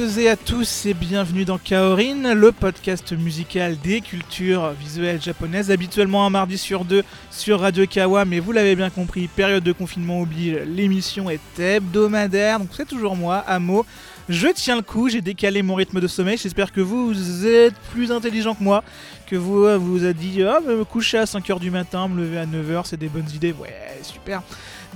toutes et à tous et bienvenue dans Kaorin, le podcast musical des cultures visuelles japonaises, habituellement un mardi sur deux sur Radio Kawa, mais vous l'avez bien compris, période de confinement oblige, l'émission est hebdomadaire, donc c'est toujours moi, Amo. Je tiens le coup, j'ai décalé mon rythme de sommeil, j'espère que vous, êtes plus intelligent que moi, que vous vous a dit ah, me coucher à 5h du matin, me lever à 9h, c'est des bonnes idées, ouais, super.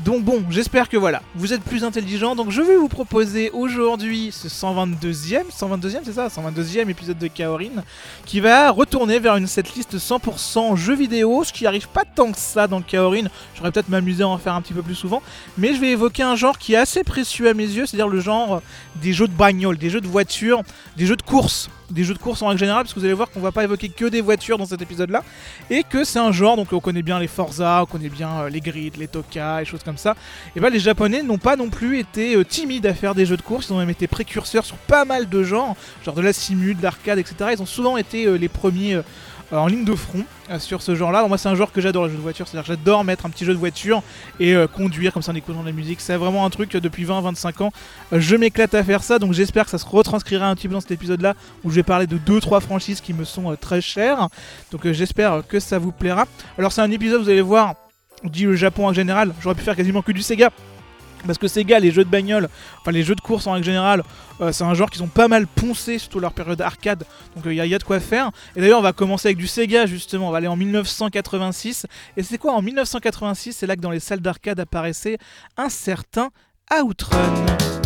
Donc bon, j'espère que voilà, vous êtes plus intelligent. Donc je vais vous proposer aujourd'hui ce 122e, 122e c'est ça, 122e épisode de Kaorin, qui va retourner vers une setlist 100% jeux vidéo, ce qui arrive pas tant que ça dans Kaorin. J'aurais peut-être m'amuser à en faire un petit peu plus souvent, mais je vais évoquer un genre qui est assez précieux à mes yeux, c'est-à-dire le genre des jeux de bagnole, des jeux de voiture, des jeux de course des jeux de course en règle générale, parce que vous allez voir qu'on va pas évoquer que des voitures dans cet épisode-là, et que c'est un genre, donc on connaît bien les Forza, on connaît bien euh, les Grid, les Toka, et choses comme ça. Et ben les Japonais n'ont pas non plus été euh, timides à faire des jeux de course, ils ont même été précurseurs sur pas mal de genres, genre de la simu, de l'arcade, etc. Ils ont souvent été euh, les premiers en ligne de front euh, sur ce genre-là. Moi, c'est un genre que j'adore, le jeu de voiture. C'est-à-dire, j'adore mettre un petit jeu de voiture et euh, conduire comme ça en écoutant de la musique. C'est vraiment un truc depuis 20-25 ans. je m'éclate à faire ça, donc j'espère que ça se retranscrira un petit peu dans cet épisode-là où je vais parler de 2-3 franchises qui me sont très chères. Donc, j'espère que ça vous plaira. Alors, c'est un épisode, vous allez voir, dit le Japon en général. J'aurais pu faire quasiment que du Sega. Parce que Sega, les jeux de bagnole, enfin les jeux de course en règle générale, euh, c'est un genre qu'ils ont pas mal poncé, surtout leur période arcade. Donc il euh, y, a de quoi faire. Et d'ailleurs, on va commencer avec du Sega justement. On va aller en 1986. Et c'est quoi en 1986 C'est là que dans les salles d'arcade apparaissait un certain Outrun.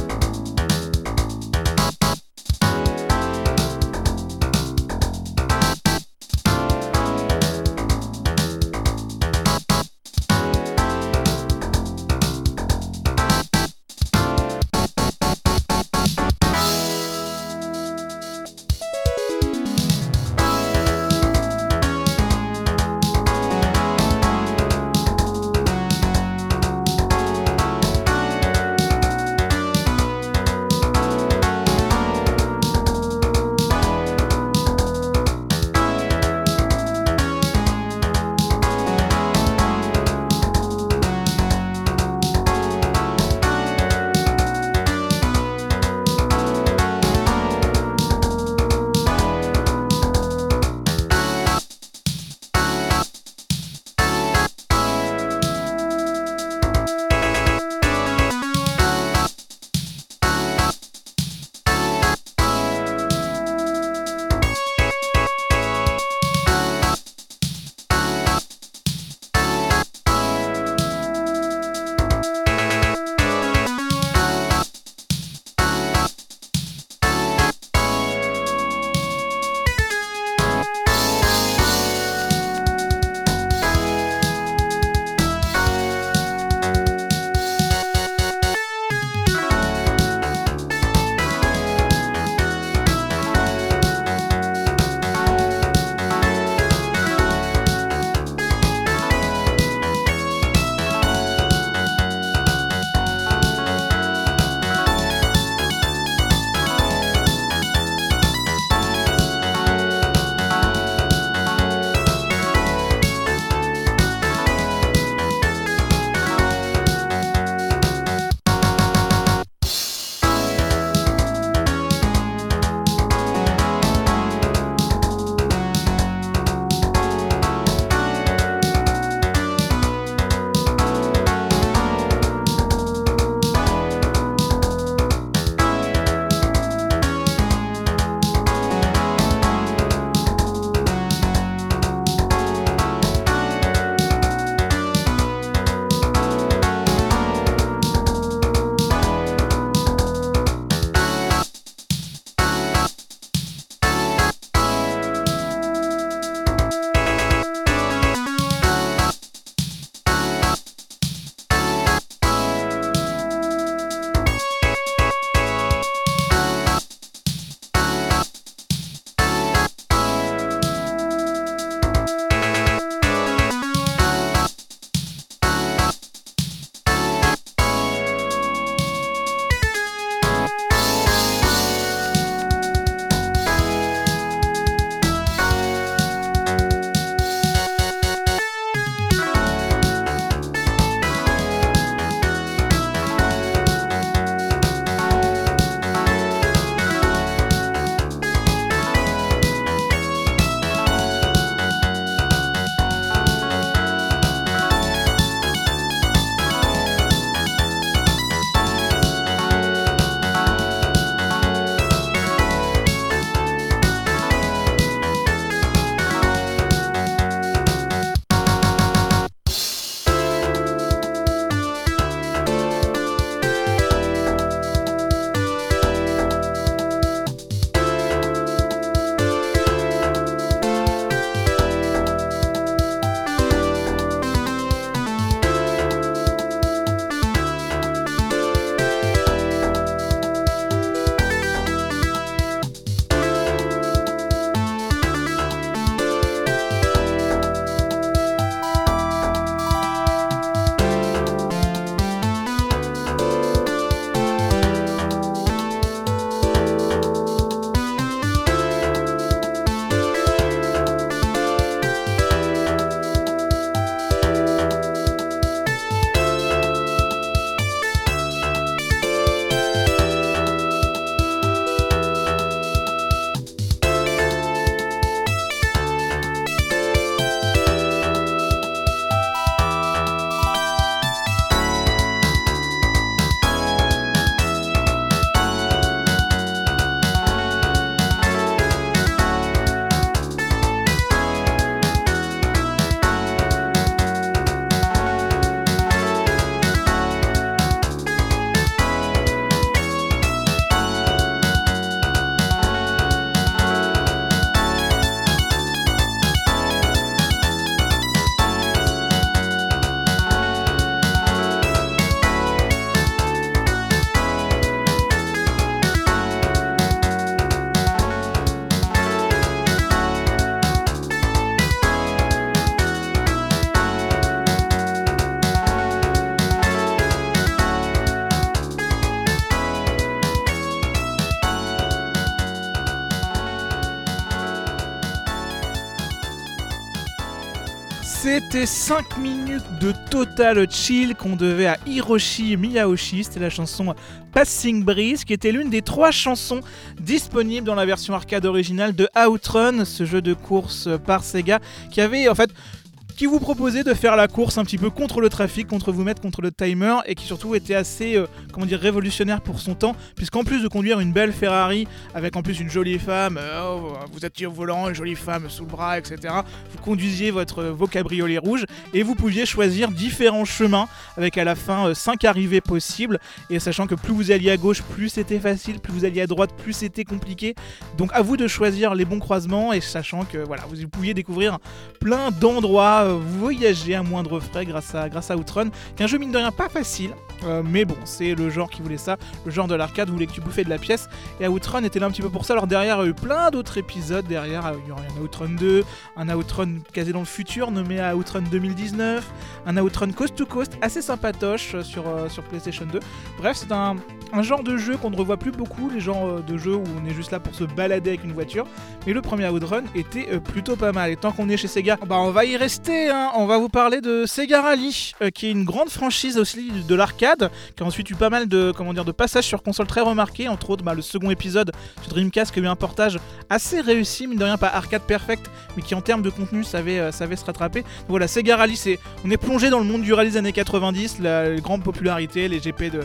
C'était 5 minutes de total chill qu'on devait à Hiroshi Miyaoshi. C'était la chanson Passing Breeze, qui était l'une des trois chansons disponibles dans la version arcade originale de Outrun, ce jeu de course par Sega, qui avait en fait qui vous proposait de faire la course un petit peu contre le trafic, contre vous mettre contre le timer, et qui surtout était assez, euh, comment dire, révolutionnaire pour son temps, puisqu'en plus de conduire une belle Ferrari, avec en plus une jolie femme, euh, vous étiez au volant, une jolie femme sous le bras, etc., vous conduisiez votre, vos cabriolets rouges, et vous pouviez choisir différents chemins, avec à la fin 5 euh, arrivées possibles, et sachant que plus vous alliez à gauche, plus c'était facile, plus vous alliez à droite, plus c'était compliqué, donc à vous de choisir les bons croisements, et sachant que voilà, vous pouviez découvrir plein d'endroits voyager à moindre frais grâce à, grâce à Outrun, qui est un jeu mine de rien pas facile, euh, mais bon, c'est le genre qui voulait ça, le genre de l'arcade voulait que tu bouffais de la pièce, et Outrun était là un petit peu pour ça. Alors derrière, il y a eu plein d'autres épisodes, derrière, euh, il y a un Outrun 2, un Outrun quasi dans le futur, nommé Outrun 2019, un Outrun Coast to Coast, assez sympatoche euh, sur, sur PlayStation 2. Bref, c'est un, un genre de jeu qu'on ne revoit plus beaucoup, les genres de jeux où on est juste là pour se balader avec une voiture, mais le premier Outrun était plutôt pas mal, et tant qu'on est chez Sega, bah on va y rester, hein. on va vous parler de Sega Rally, qui est une grande franchise aussi de l'arcade qui a ensuite eu pas mal de, comment dire, de passages sur console très remarqués, entre autres bah, le second épisode sur Dreamcast qui a eu un portage assez réussi, mine de rien pas arcade perfect, mais qui en termes de contenu savait, euh, savait se rattraper. Donc voilà, Sega Rally, c'est, on est plongé dans le monde du rallye des années 90, la, grande popularité, les GP de,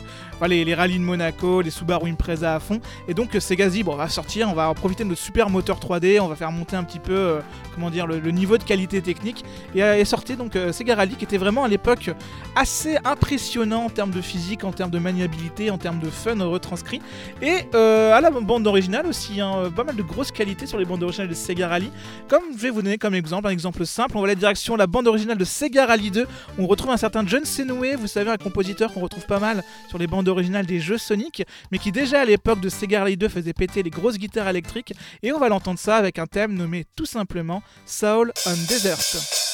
les, les rallyes de Monaco, les Subaru Impreza à fond, et donc euh, Sega bon, on va sortir, on va profiter de notre super moteur 3D, on va faire monter un petit peu, euh, comment dire, le, niveau de qualité technique, et est sorti donc Sega Rally qui était vraiment à l'époque assez impressionnant en termes de physique, en termes de maniabilité, en termes de fun retranscrit. Et euh, à la bande originale aussi, hein, euh, pas mal de grosses qualités sur les bandes originales de Sega Rally. Comme je vais vous donner comme exemple, un exemple simple, on va aller direction la bande originale de Sega Rally 2. On retrouve un certain John Senue, vous savez, un compositeur qu'on retrouve pas mal sur les bandes originales des jeux Sonic, mais qui déjà à l'époque de Sega Rally 2 faisait péter les grosses guitares électriques. Et on va l'entendre ça avec un thème nommé tout simplement Soul on Desert.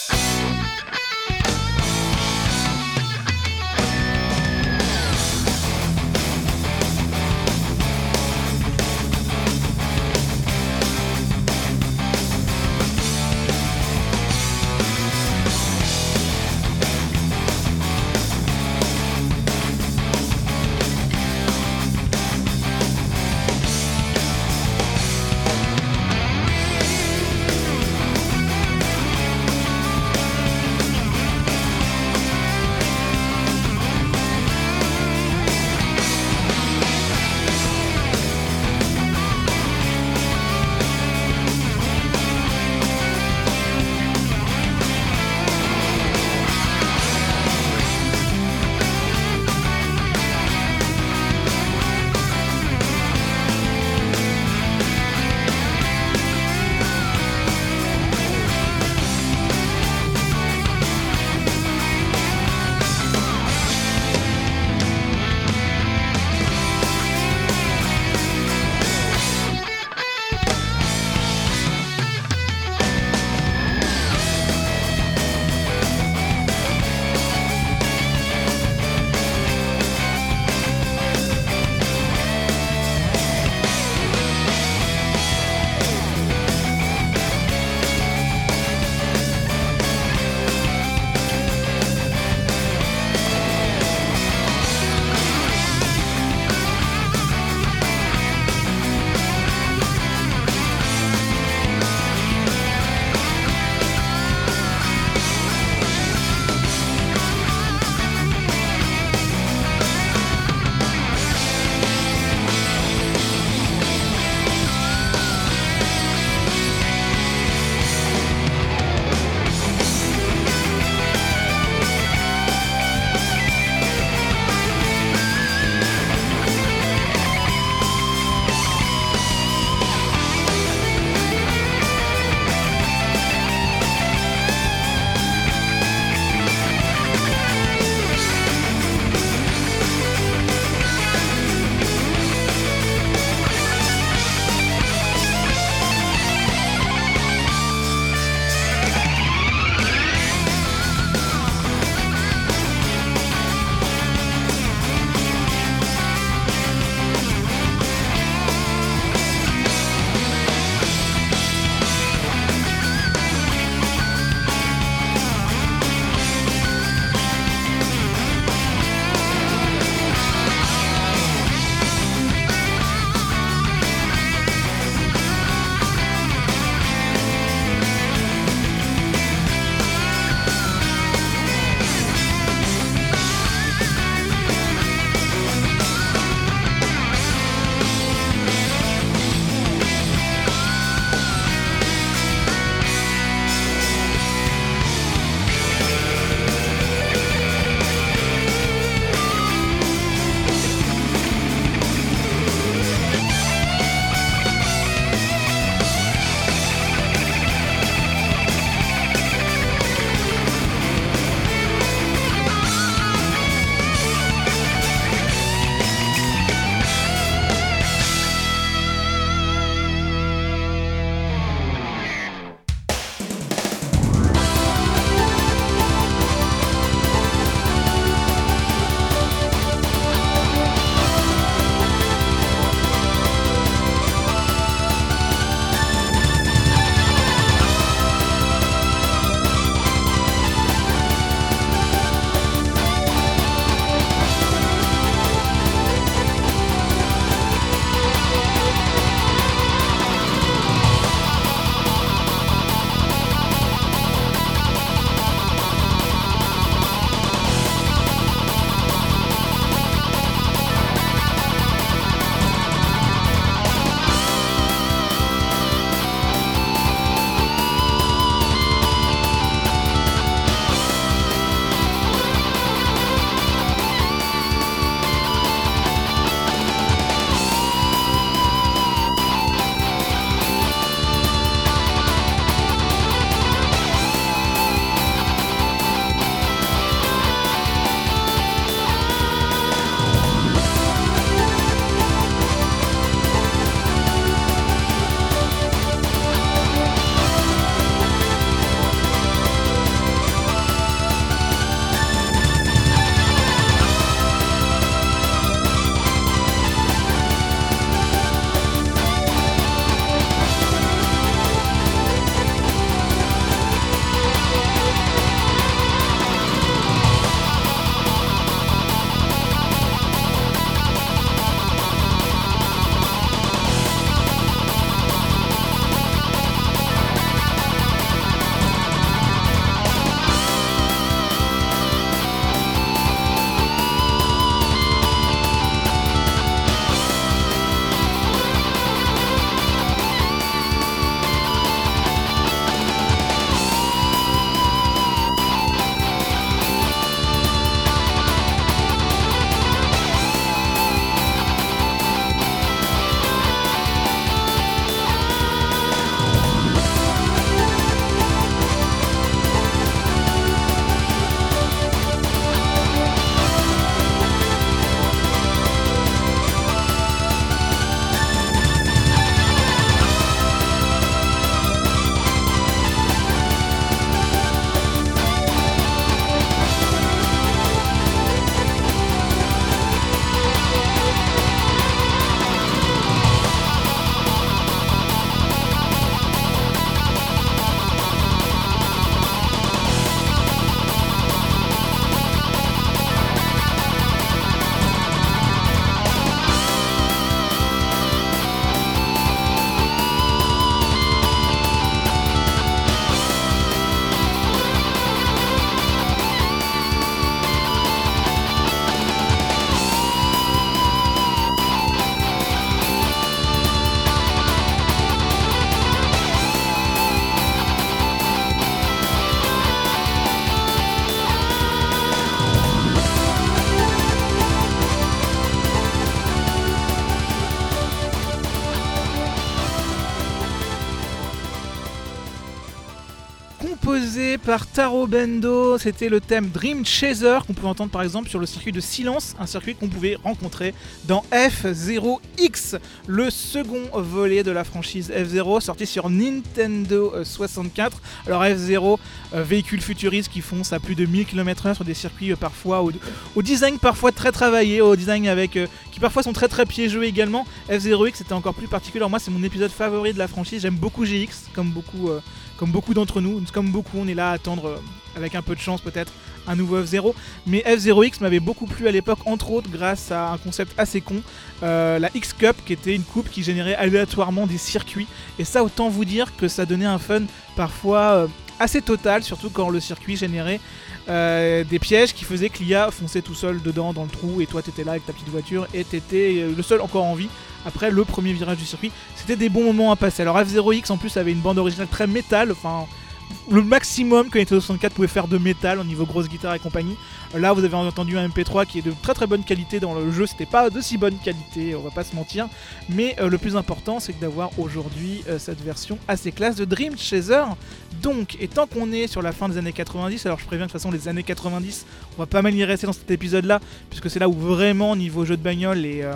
Par Taro Bendo, c'était le thème Dream Chaser qu'on pouvait entendre par exemple sur le circuit de Silence, un circuit qu'on pouvait rencontrer dans F0X, le second volet de la franchise F0 sorti sur Nintendo 64. Euh, Alors F0, euh, véhicule futuriste qui fonce à plus de 1000 km/h sur des circuits euh, parfois au, design parfois très travaillé, au design avec qui parfois sont très très piégeux également. F0X c'était encore plus particulier. Moi c'est mon épisode favori de la franchise, j'aime beaucoup GX comme beaucoup comme beaucoup d'entre nous, comme beaucoup, on est là à attendre, euh, avec un peu de chance peut-être, un nouveau F0. Mais F0X m'avait beaucoup plu à l'époque, entre autres grâce à un concept assez con, euh, la X-Cup, qui était une coupe qui générait aléatoirement des circuits. Et ça, autant vous dire que ça donnait un fun parfois euh, assez total, surtout quand le circuit générait des pièges qui faisaient que l'IA fonçait tout seul dedans dans le trou et toi t'étais là avec ta petite voiture et t'étais le seul encore en vie après le premier virage du circuit. C'était des bons moments à passer. Alors F0X en plus avait une bande originale très métal, enfin le maximum que Nintendo 64 pouvait faire de métal au niveau grosse guitare et compagnie. Là, vous avez entendu un MP3 qui est de très très bonne qualité dans le jeu. C'était pas de si bonne qualité, on va pas se mentir. Mais euh, le plus important, c'est d'avoir aujourd'hui euh, cette version assez classe de Dream Chaser. Donc, et tant qu'on est sur la fin des années 90, alors je préviens de toute façon, les années 90, on va pas mal y rester dans cet épisode-là, puisque c'est là où vraiment, niveau jeu de bagnole, les, euh,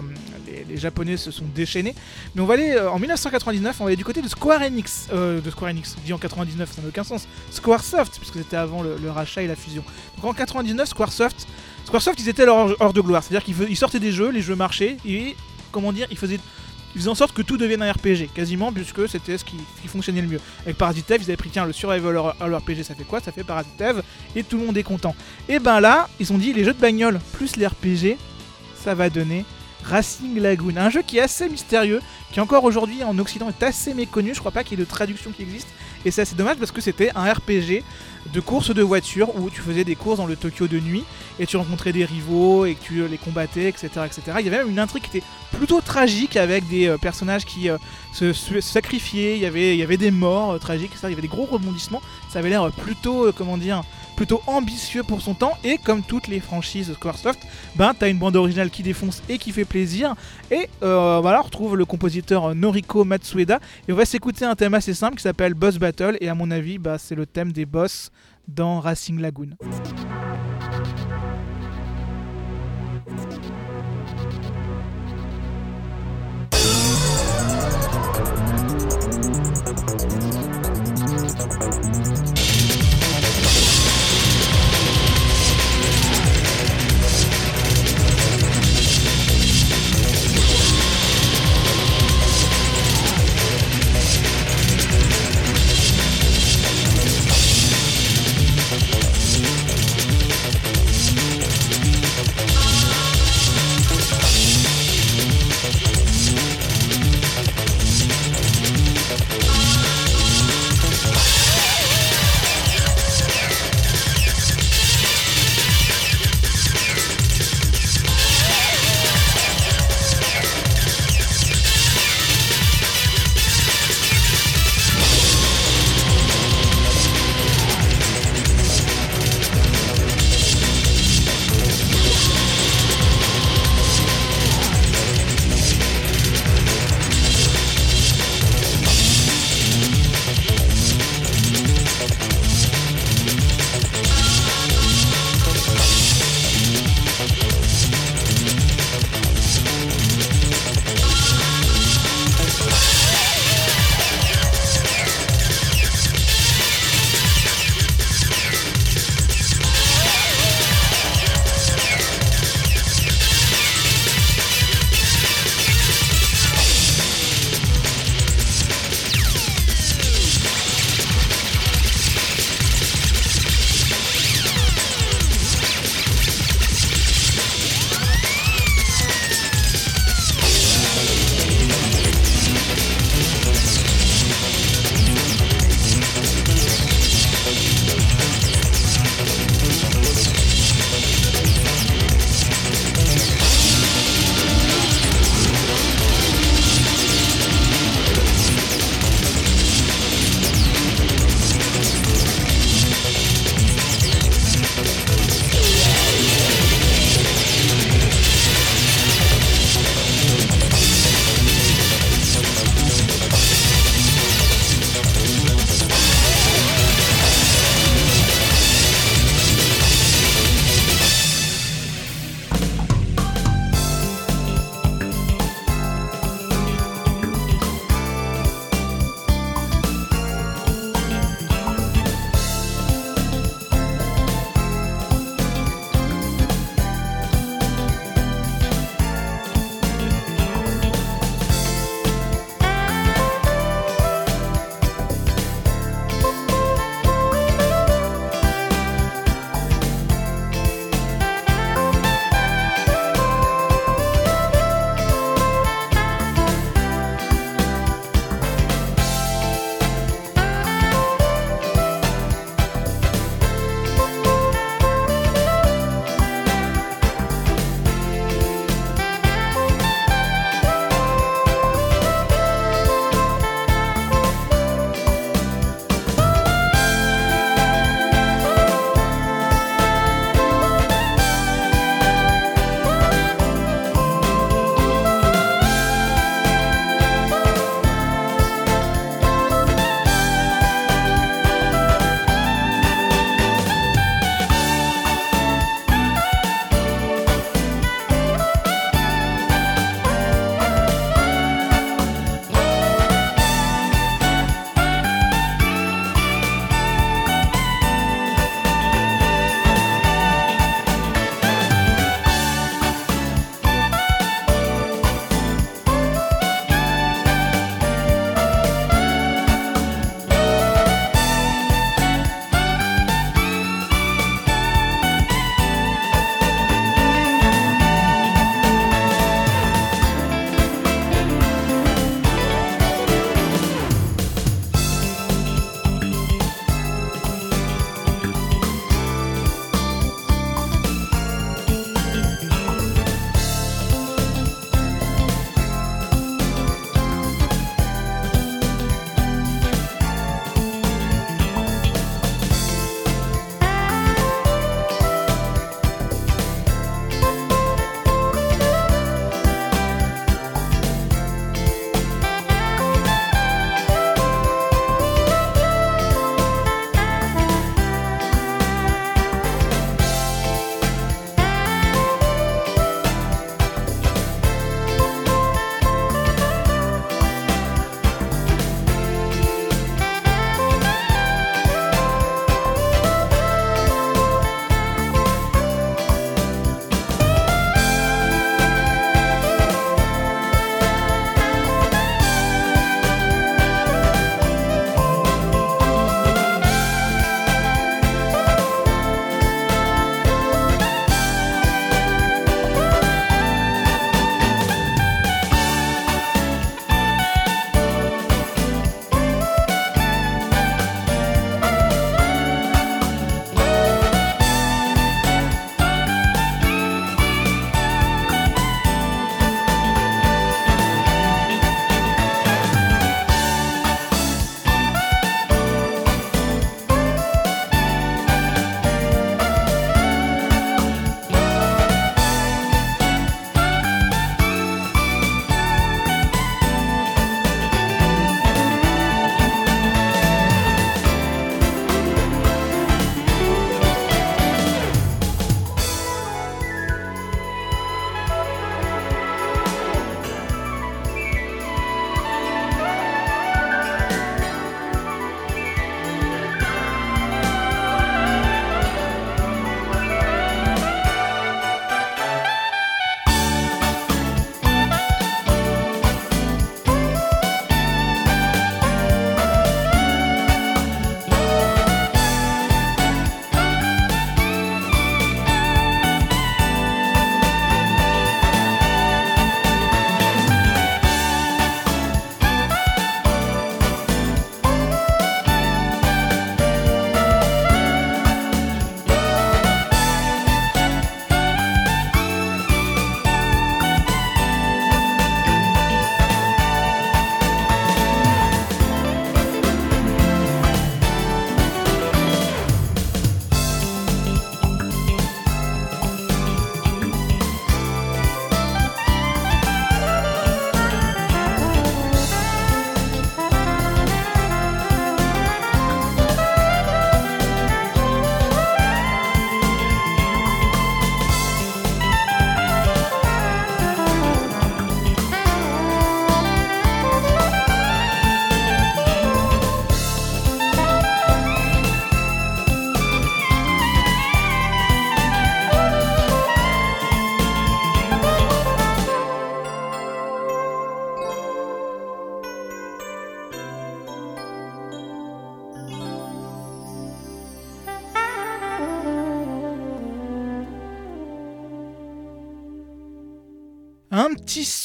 les, Japonais se sont déchaînés. Mais on va aller en 1999, on va aller du côté de Square Enix. de Square Enix, dit en 99, ça n'a aucun sens. Squaresoft, puisque c'était avant le, rachat et la fusion. Donc en 99, Square Squaresoft, Squaresoft ils étaient hors de gloire. C'est-à-dire qu'ils sortaient des jeux, les jeux marchaient, et comment dire, ils faisaient, ils faisaient en sorte que tout devienne un RPG, quasiment, puisque c'était ce qui, fonctionnait le mieux. Avec Parasite ils avaient pris, tiens, le survival RPG, ça fait quoi? Ça fait Parasite et tout le monde est content. Et ben là, ils ont dit, les jeux de bagnole plus les RPG, ça va donner Racing Lagoon, un jeu qui est assez mystérieux, qui encore aujourd'hui en Occident est assez méconnu, je crois pas qu'il y ait de traduction qui existe, et c'est assez dommage parce que c'était un RPG de course de voiture où tu faisais des courses dans le Tokyo de nuit et tu rencontrais des rivaux et que tu les combattais, etc., etc. Il y avait même une intrigue qui était plutôt tragique avec des euh, personnages qui euh, se, sacrifiaient, il y avait, des morts euh, tragiques. Il y avait des gros rebondissements. Ça avait l'air plutôt, comment dire, plutôt ambitieux pour son temps et comme toutes les franchises de Squaresoft, ben t'as une bande originale qui défonce et qui fait plaisir et voilà on retrouve le compositeur Noriko Matsueda et on va s'écouter un thème assez simple qui s'appelle Boss Battle et à mon avis bah, c'est le thème des boss dans Racing Lagoon.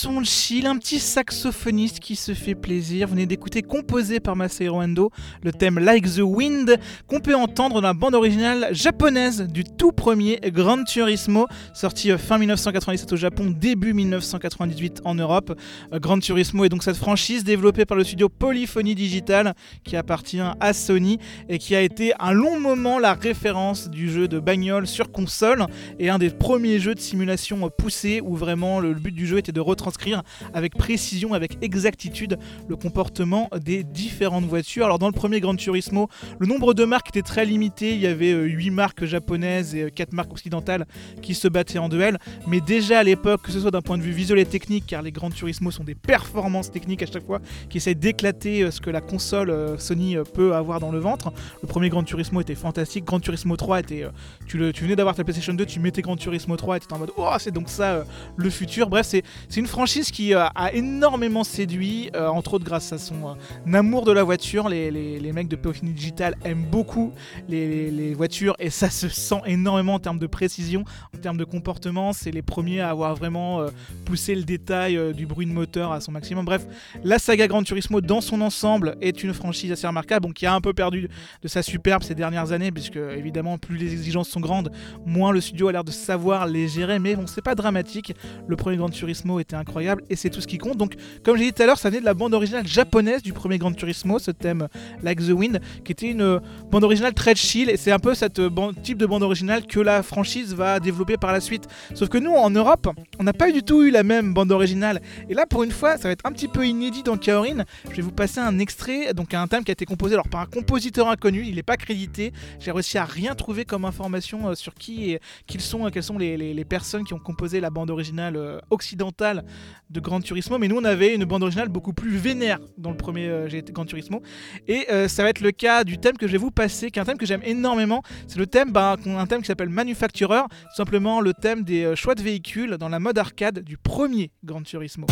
Son chill, un petit saxophoniste qui se fait plaisir. Vous venez d'écouter, composé par Masahiro Endo, le thème Like the Wind, qu'on peut entendre dans la bande originale japonaise du tout premier Gran Turismo, sorti euh, fin 1997 au Japon, début 1998 en Europe. Euh, Gran Turismo est donc cette franchise développée par le studio Polyphony Digital, qui appartient à Sony et qui a été un long moment la référence du jeu de bagnole sur console et un des premiers jeux de simulation poussés où vraiment le but du jeu était de retranscrire avec précision, avec exactitude le comportement des différentes voitures. Alors dans le premier Gran Turismo, le nombre de marques était très limité, il y avait 8 euh, marques japonaises et 4 euh, marques occidentales qui se battaient en duel, mais déjà à l'époque, que ce soit d'un point de vue visuel et technique, car les Gran Turismo sont des performances techniques à chaque fois qui essayent d'éclater euh, ce que la console Sony peut avoir dans le ventre. Le premier Gran Turismo était fantastique, Gran Turismo 3 était... tu, le, tu venais d'avoir ta PlayStation 2, tu mettais Gran Turismo 3 et tu en mode oh c'est donc ça le futur. Bref, c'est une franchise qui euh, a énormément séduit, euh, entre autres grâce à son euh, amour de la voiture. Les, mecs de Polyphony Digital aiment beaucoup les, voitures et ça se sent énormément en termes de précision, en termes de comportement. C'est les premiers à avoir vraiment poussé le détail du bruit de moteur à son maximum. Bref, la saga Gran Turismo dans son ensemble est une franchise assez remarquable, donc qui a un peu perdu de sa superbe ces dernières années, puisque évidemment plus les exigences sont grandes, moins le studio a l'air de savoir les gérer. Mais bon, c'est pas dramatique. Le premier Gran Turismo était incroyable et c'est tout ce qui compte. Donc, comme j'ai dit tout à l'heure, ça venait de la bande originale japonaise du premier Gran Turismo, ce thème Like the Wind, qui était une euh, bande originale très chill et c'est un peu ce euh, type de bande originale que la franchise va développer par la suite. Sauf que nous, en Europe, on n'a pas du tout eu la même bande originale. Et là, pour une fois, ça va être un petit peu inédit dans Kaorin. Je vais vous passer un extrait, donc un thème qui a été composé alors par un compositeur inconnu, il n'est pas crédité. J'ai réussi à rien trouver comme information euh, sur qui et qui sont, quelles sont les personnes qui ont composé la bande originale occidentale de Gran Turismo, mais nous on avait une bande originale beaucoup plus vénère dans le premier euh, Gran Turismo. Et euh, ça va être le cas du thème que je vais vous passer, qui est un thème que j'aime énormément. C'est le thème, bah, un thème qui s'appelle Manufacturer, simplement le thème des euh, choix de véhicules dans la mode arcade du premier Gran Turismo.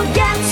forget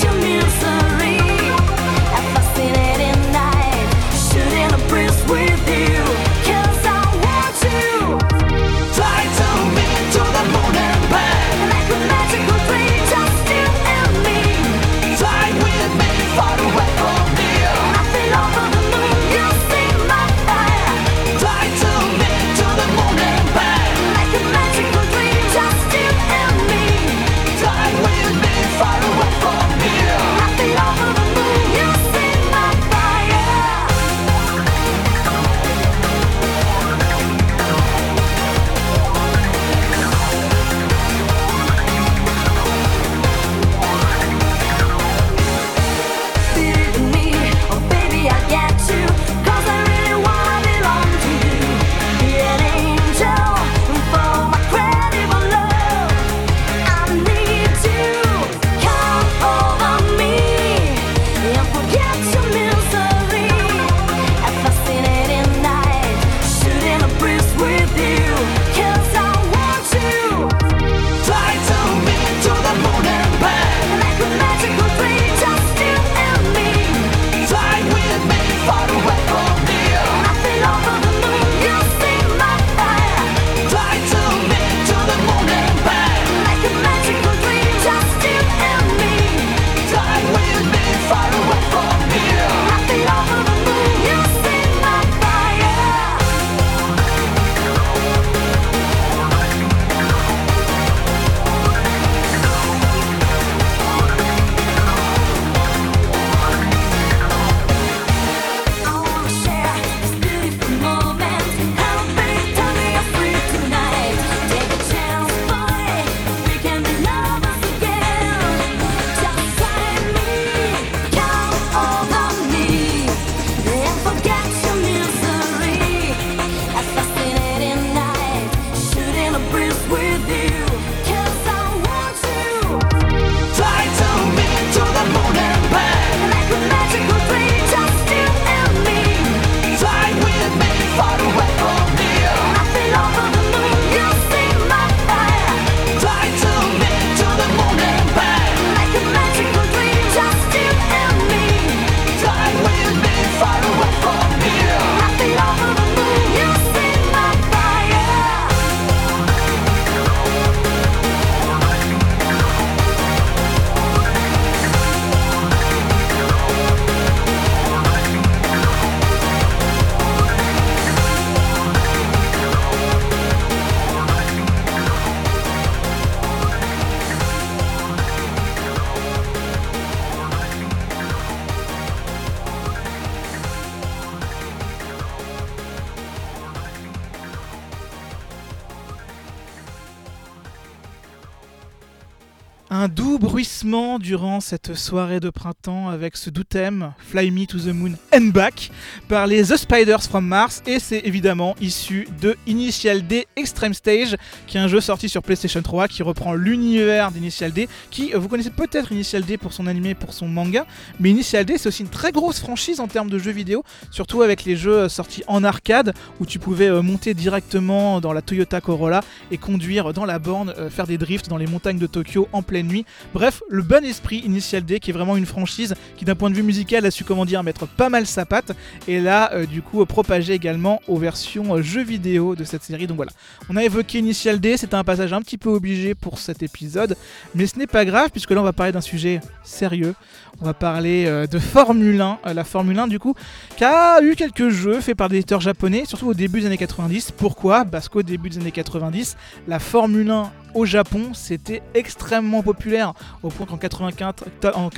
franchement, durant cette soirée de printemps avec ce doux thème Fly Me to the Moon and Back par les The Spiders from Mars. Et c'est évidemment issu de Initial D Extreme Stage qui est un jeu sorti sur PlayStation 3 qui reprend l'univers d'Initial D qui euh, vous connaissez peut-être Initial D pour son animé pour son manga mais Initial D c'est aussi une très grosse franchise en termes de jeux vidéo surtout avec les jeux euh, sortis en arcade où tu pouvais euh, monter directement dans la Toyota Corolla et conduire dans la borne faire des drifts dans les montagnes de Tokyo en pleine nuit. Bref le bon esprit Initial D qui est vraiment une franchise qui d'un point de vue musical a su comment dire mettre pas mal sa patte et là euh, du coup propager également aux versions euh, jeux vidéo de cette série. Donc voilà. On a évoqué Initial D c'était un passage un petit peu obligé pour cet épisode mais ce n'est pas grave puisque là on va parler d'un sujet sérieux on va parler euh, de Formule 1 la Formule 1 du coup qui a eu quelques jeux faits par des éditeurs japonais surtout au début des années 90 pourquoi? Parce qu'au début des années 90 la Formule 1 au Japon, c'était extrêmement populaire au point qu'en 94 et en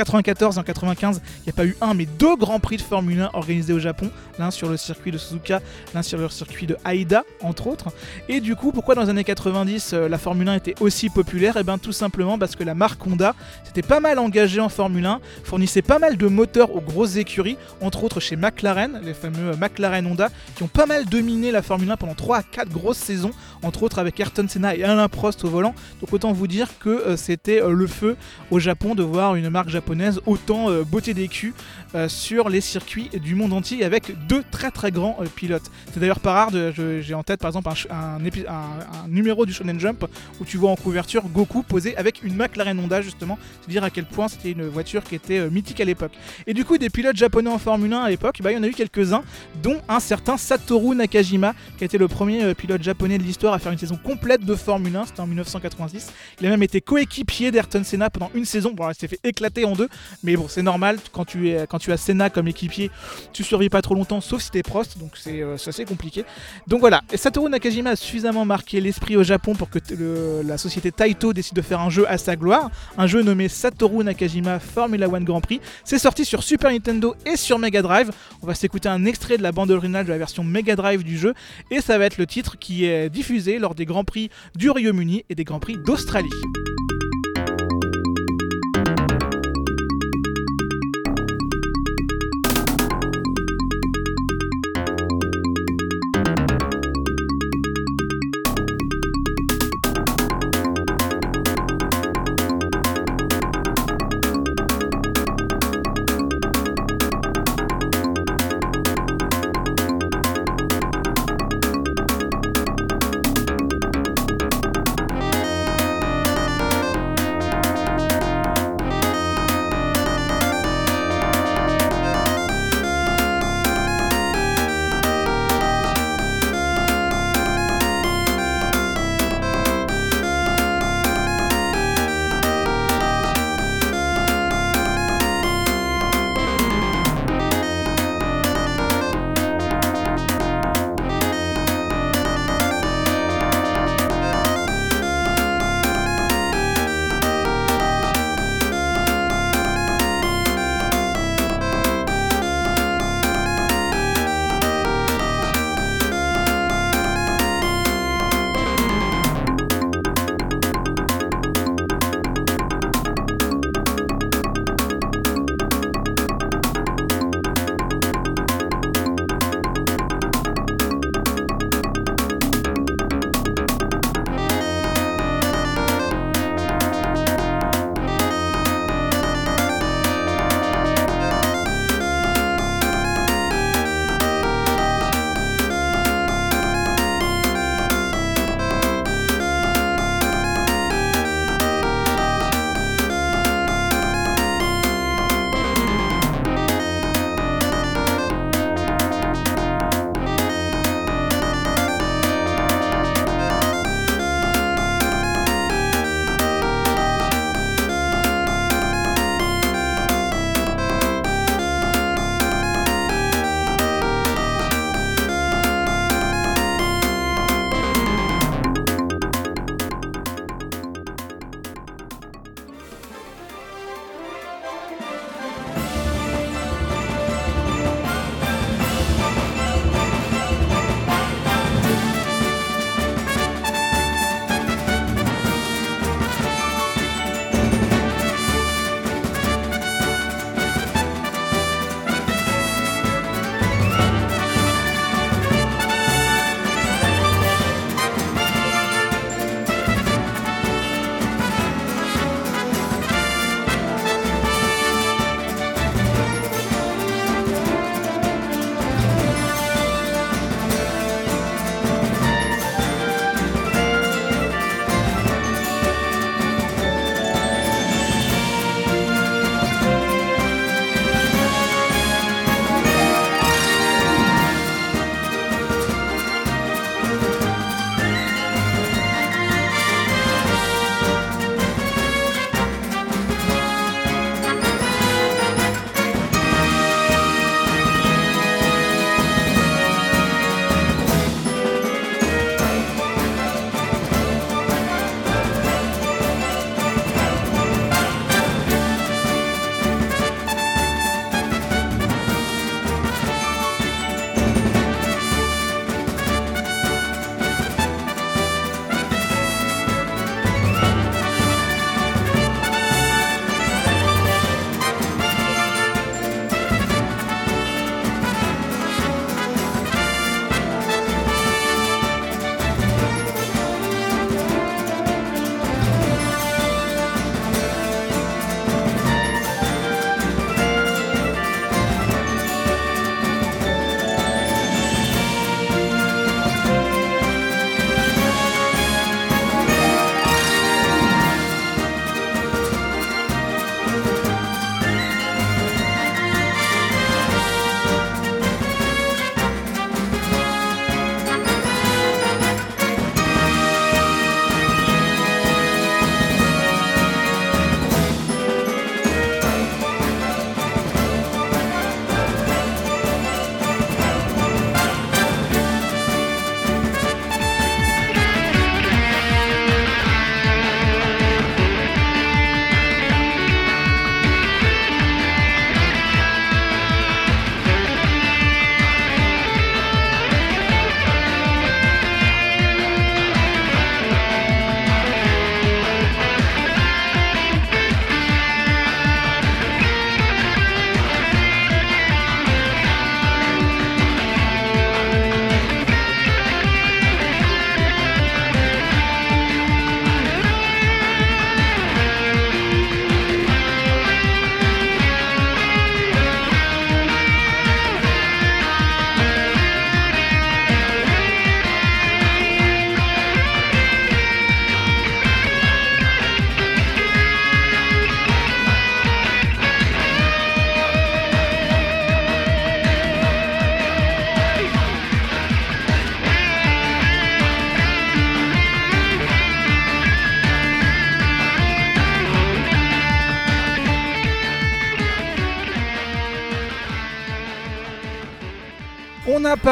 95, il n'y a pas eu un mais deux grands prix de Formule 1 organisés au Japon, l'un sur le circuit de Suzuka, l'un sur le circuit de Haida entre autres. Et du coup, pourquoi dans les années 90 euh, la Formule 1 était aussi populaire? Et eh bien tout simplement parce que la marque Honda s'était pas mal engagée en Formule 1, fournissait pas mal de moteurs aux grosses écuries, entre autres chez McLaren, les fameux McLaren Honda, qui ont pas mal dominé la Formule 1 pendant 3 à 4 grosses saisons, entre autres avec Ayrton Senna et Alain Prost au volant. Donc autant vous dire que c'était le feu au Japon de voir une marque japonaise autant beauté des culs sur les circuits du monde entier avec deux très très grands pilotes. C'est d'ailleurs pas rare, j'ai en tête par exemple un, numéro du Shonen Jump où tu vois en couverture Goku posé avec une McLaren Honda justement, c'est dire à quel point c'était une voiture qui était mythique à l'époque. Et du coup des pilotes japonais en Formule 1 à l'époque, bah, il y en a eu quelques-uns, dont un certain Satoru Nakajima, qui a été le premier euh, pilote japonais de l'histoire à faire une saison complète de Formule 1, c'était en 1986. Il a même été coéquipier d'Ayrton Senna pendant une saison, bon, il s'est fait éclater en deux, mais bon, c'est normal, quand tu, quand tu as Senna comme équipier, tu survis pas trop longtemps, sauf si t'es Prost, donc c'est euh, assez compliqué. Donc voilà, et Satoru Nakajima a suffisamment marqué l'esprit au Japon pour que la société Taito décide de faire un jeu à sa gloire, un jeu nommé Satoru Nakajima Formula One Grand Prix. C'est sorti sur Super Nintendo et sur Mega Drive. On va s'écouter un extrait de la bande originale de la version Mega Drive du jeu et ça va être le titre qui est diffusé lors des Grands Prix du Royaume-Uni et des Grands Prix d'Australie.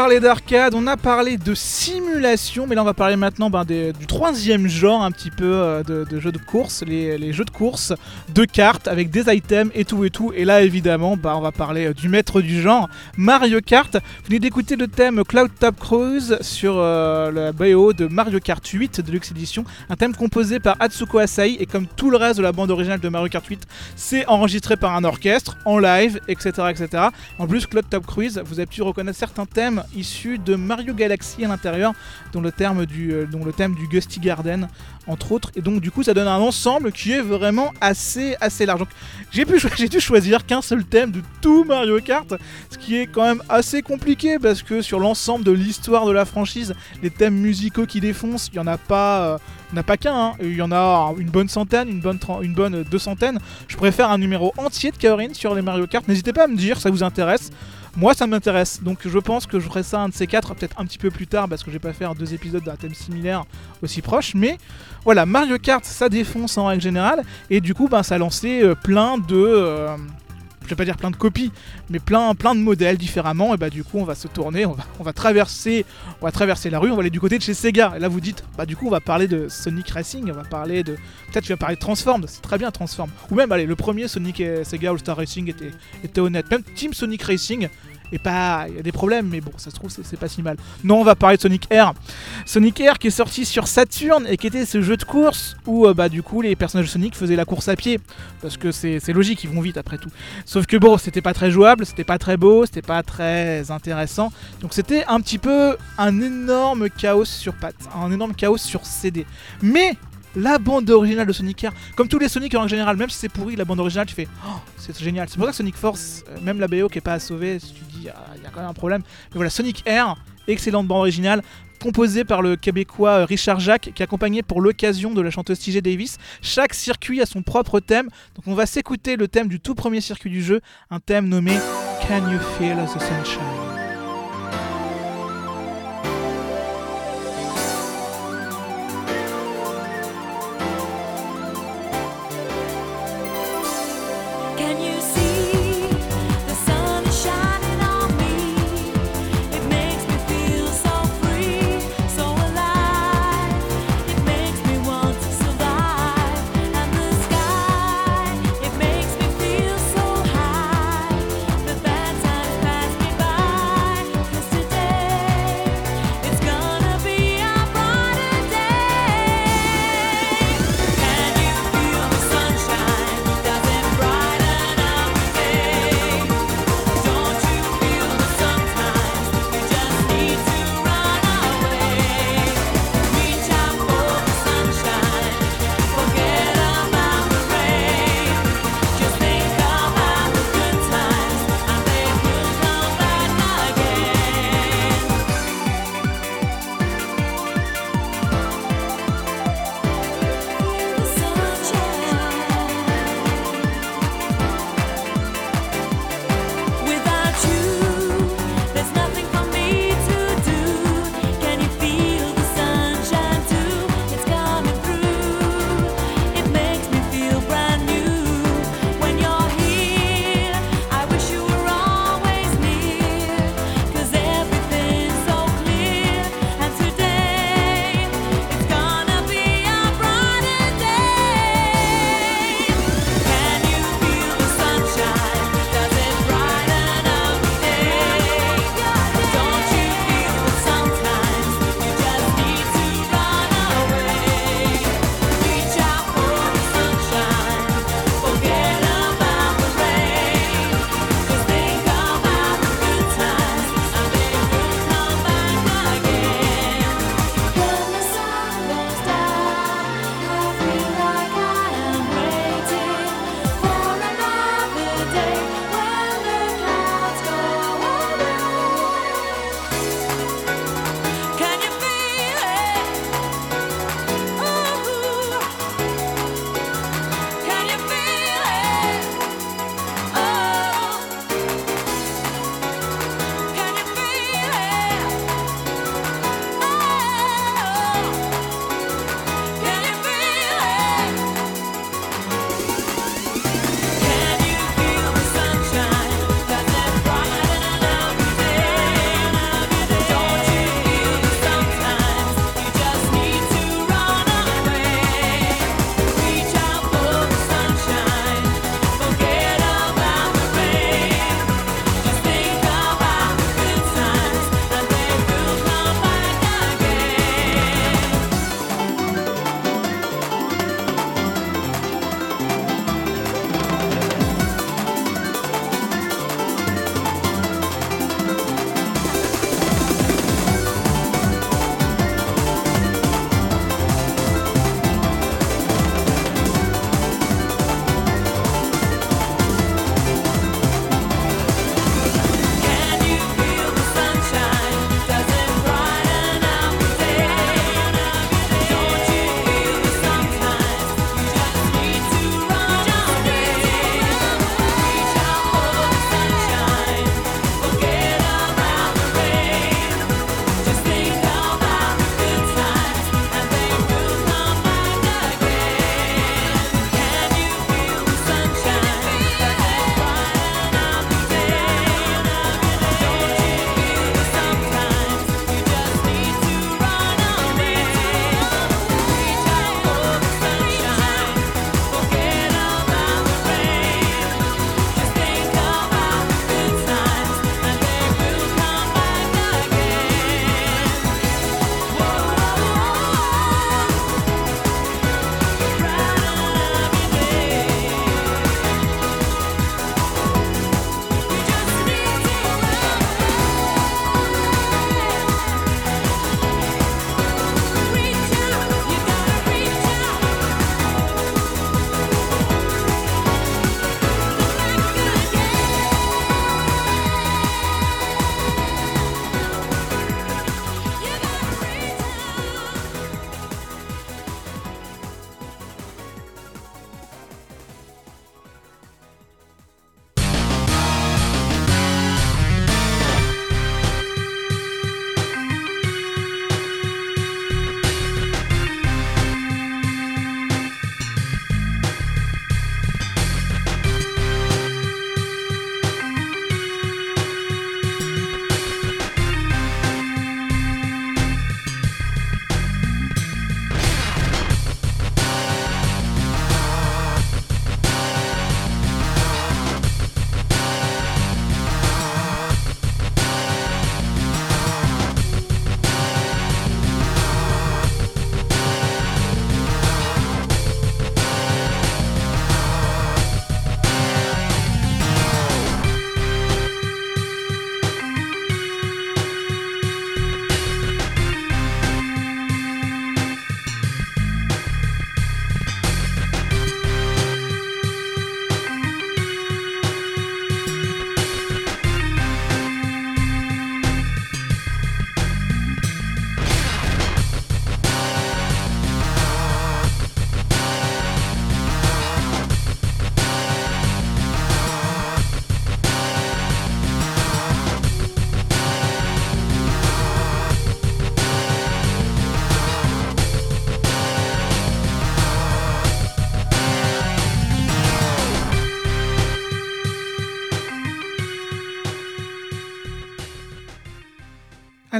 Parlé d'arcade, on a parlé de mais là on va parler maintenant ben, du troisième genre un petit peu euh, de, jeux de course, les, jeux de course de cartes avec des items et tout et tout. Et là évidemment ben, on va parler euh, du maître du genre, Mario Kart. Vous venez d'écouter le thème Cloud Top Cruise sur euh, la BO de Mario Kart 8 Deluxe Edition, un thème composé par Atsuko Asai et comme tout le reste de la bande originale de Mario Kart 8, c'est enregistré par un orchestre, en live, etc. etc. En plus Cloud Top Cruise, vous avez pu reconnaître certains thèmes issus de Mario Galaxy à l'intérieur, euh, dont le thème du Gusty Garden, entre autres. Et donc, du coup, ça donne un ensemble qui est vraiment assez, assez large. Donc, j'ai, dû choisir qu'un seul thème de tout Mario Kart, ce qui est quand même assez compliqué parce que sur l'ensemble de l'histoire de la franchise, les thèmes musicaux qui défoncent, il n'y en a pas. Euh, n'a pas qu'un, hein. il y en a une bonne centaine, une bonne, une bonne deux centaines. Je préfère un numéro entier de Kaorin sur les Mario Kart. N'hésitez pas à me dire, ça vous intéresse. Moi, ça m'intéresse, donc je pense que je ferai ça un de ces quatre, peut-être un petit peu plus tard, parce que je vais pas faire deux épisodes d'un thème similaire aussi proche. Mais voilà, Mario Kart, ça défonce en règle générale, et du coup, ben, ça a lancé euh, plein de. Euh, je vais pas dire plein de copies, mais plein, plein de modèles différemment. Et bah du coup, on va se tourner, on va, traverser, on va traverser la rue, on va aller du côté de chez Sega. Et là, vous dites, bah du coup, on va parler de Sonic Racing, on va parler de, peut-être tu vas parler de Transform, c'est très bien Transform. Ou même, allez, le premier Sonic et Sega All Star Racing était, était honnête. Même Team Sonic Racing, et pas. Y a des problèmes, mais bon, ça se trouve, c'est pas si mal. Non, on va parler de Sonic Air. Sonic Air qui est sorti sur Saturn et qui était ce jeu de course où, euh, bah, du coup, les personnages de Sonic faisaient la course à pied. Parce que c'est logique, ils vont vite après tout. Sauf que bon, c'était pas très jouable, c'était pas très beau, c'était pas très intéressant. Donc c'était un petit peu un énorme chaos sur pattes, un énorme chaos sur CD. Mais la bande originale de Sonic Air. Comme tous les Sonic en général, même si c'est pourri, la bande originale, tu fais oh, c'est génial. C'est pour ça que Sonic Force, euh, même la BO qui est pas à sauver, tu dis ah, il y a quand même un problème. Mais voilà, Sonic Air, excellente bande originale, composée par le québécois euh, Richard Jacques, qui accompagnait pour l'occasion de la chanteuse TJ Davis. Chaque circuit a son propre thème. Donc on va s'écouter le thème du tout premier circuit du jeu, un thème nommé Can You Feel the Sunshine?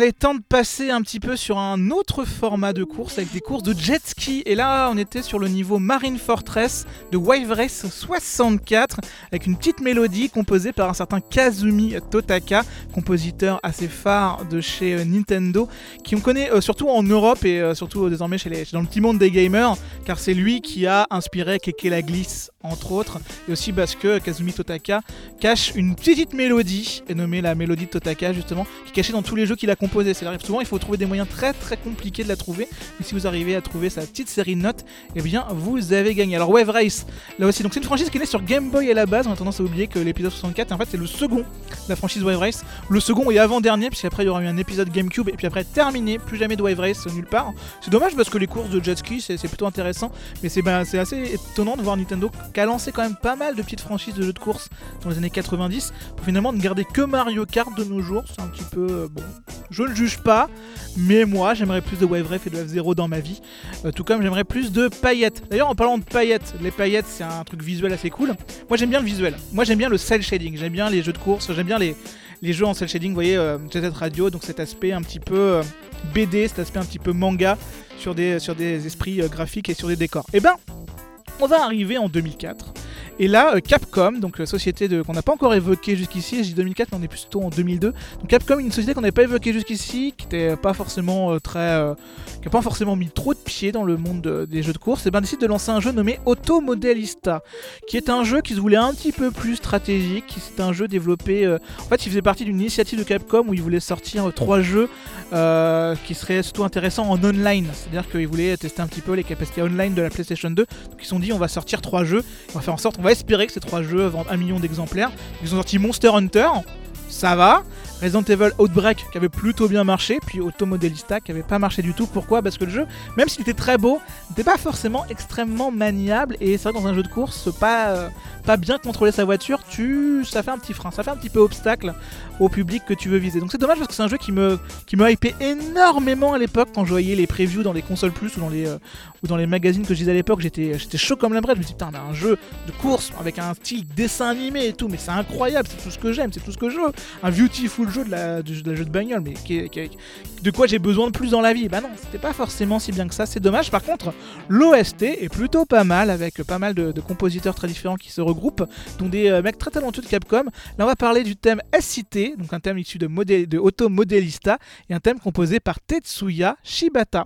Allez, temps de passer un petit peu sur un autre format de course avec des courses de jet ski. Et là, on était sur le niveau Marine Fortress de Wave Race 64 avec une petite mélodie composée par un certain Kazumi Totaka, compositeur assez phare de chez euh, Nintendo, qui on connaît euh, surtout en Europe et euh, surtout désormais chez les, dans le petit monde des gamers, car c'est lui qui a inspiré Keke la glisse entre autres, et aussi parce que Kazumi Totaka cache une petite mélodie, nommée la mélodie de Totaka justement, qui est cachée dans tous les jeux qu'il a composés. C'est-à-dire souvent il faut trouver des moyens très très compliqués de la trouver, mais si vous arrivez à trouver sa petite série de notes, eh bien vous avez gagné. Alors Wave Race, là aussi, donc c'est une franchise qui est née sur Game Boy à la base, on a tendance à oublier que l'épisode 64, en fait c'est le second de la franchise Wave Race, le second et avant-dernier, puisqu'après il y aura eu un épisode GameCube, et puis après terminé, plus jamais de Wave Race nulle part. C'est dommage parce que les courses de jet ski c'est plutôt intéressant, mais c'est ben, assez étonnant de voir Nintendo qui a lancé quand même pas mal de petites franchises de jeux de course dans les années 90 pour finalement ne garder que Mario Kart de nos jours. C'est un petit peu euh, bon. Je ne juge pas, mais moi j'aimerais plus de Wave Ref et de F0 dans ma vie. Euh, tout comme j'aimerais plus de paillettes. D'ailleurs, en parlant de paillettes, les paillettes c'est un truc visuel assez cool. Moi j'aime bien le visuel. Moi j'aime bien le cel shading. J'aime bien les jeux de course. J'aime bien les, jeux en cel shading. Vous voyez, euh, Jet Radio, donc cet aspect un petit peu BD, cet aspect un petit peu manga sur des, esprits graphiques et sur des décors. Eh ben, on va arriver en 2004 et là, euh, Capcom, donc la société qu'on n'a pas encore évoquée jusqu'ici, je dis 2004, mais on est plutôt en 2002. Donc Capcom, une société qu'on n'avait pas évoquée jusqu'ici, qui n'était pas forcément euh, très, euh, qui n'a pas forcément mis trop de pieds dans le monde des jeux de course, et bien décide de lancer un jeu nommé Automodelista, qui est un jeu qui se voulait un petit peu plus stratégique. C'est un jeu développé, en fait, il faisait partie d'une initiative de Capcom où il voulait sortir trois jeux qui seraient surtout intéressants en online. C'est-à-dire qu'ils voulaient tester un petit peu les capacités online de la PlayStation 2. Donc ils se sont dit, on va sortir trois jeux, on va faire en sorte, va espérer que ces trois jeux vendent un million d'exemplaires. Ils ont sorti Monster Hunter, ça va. Resident Evil Outbreak qui avait plutôt bien marché, puis Automodelista qui avait pas marché du tout. Pourquoi? Parce que le jeu, même s'il était très beau, n'était pas forcément extrêmement maniable. Et c'est vrai dans un jeu de course, pas, euh, pas bien contrôler sa voiture, tu, ça fait un petit frein, ça fait un petit peu obstacle au public que tu veux viser. Donc c'est dommage parce que c'est un jeu qui me, qui me hypé énormément à l'époque quand je voyais les previews dans les consoles plus ou dans les, euh, ou dans les magazines que je lisais à l'époque. J'étais, j'étais chaud comme la brette. Je me dis putain, mais un jeu de course avec un style dessin animé et tout, mais c'est incroyable, c'est tout ce que j'aime, c'est tout ce que je veux. Un beautiful jeu de la, jeu de bagnole, mais de quoi j'ai besoin de plus dans la vie Bah non, c'était pas forcément si bien que ça, c'est dommage. Par contre, l'OST est plutôt pas mal, avec pas mal de, compositeurs très différents qui se regroupent, dont des euh, mecs très talentueux de Capcom. Là, on va parler du thème SCT, donc un thème issu de, de Auto Modelista, et un thème composé par Tetsuya Shibata.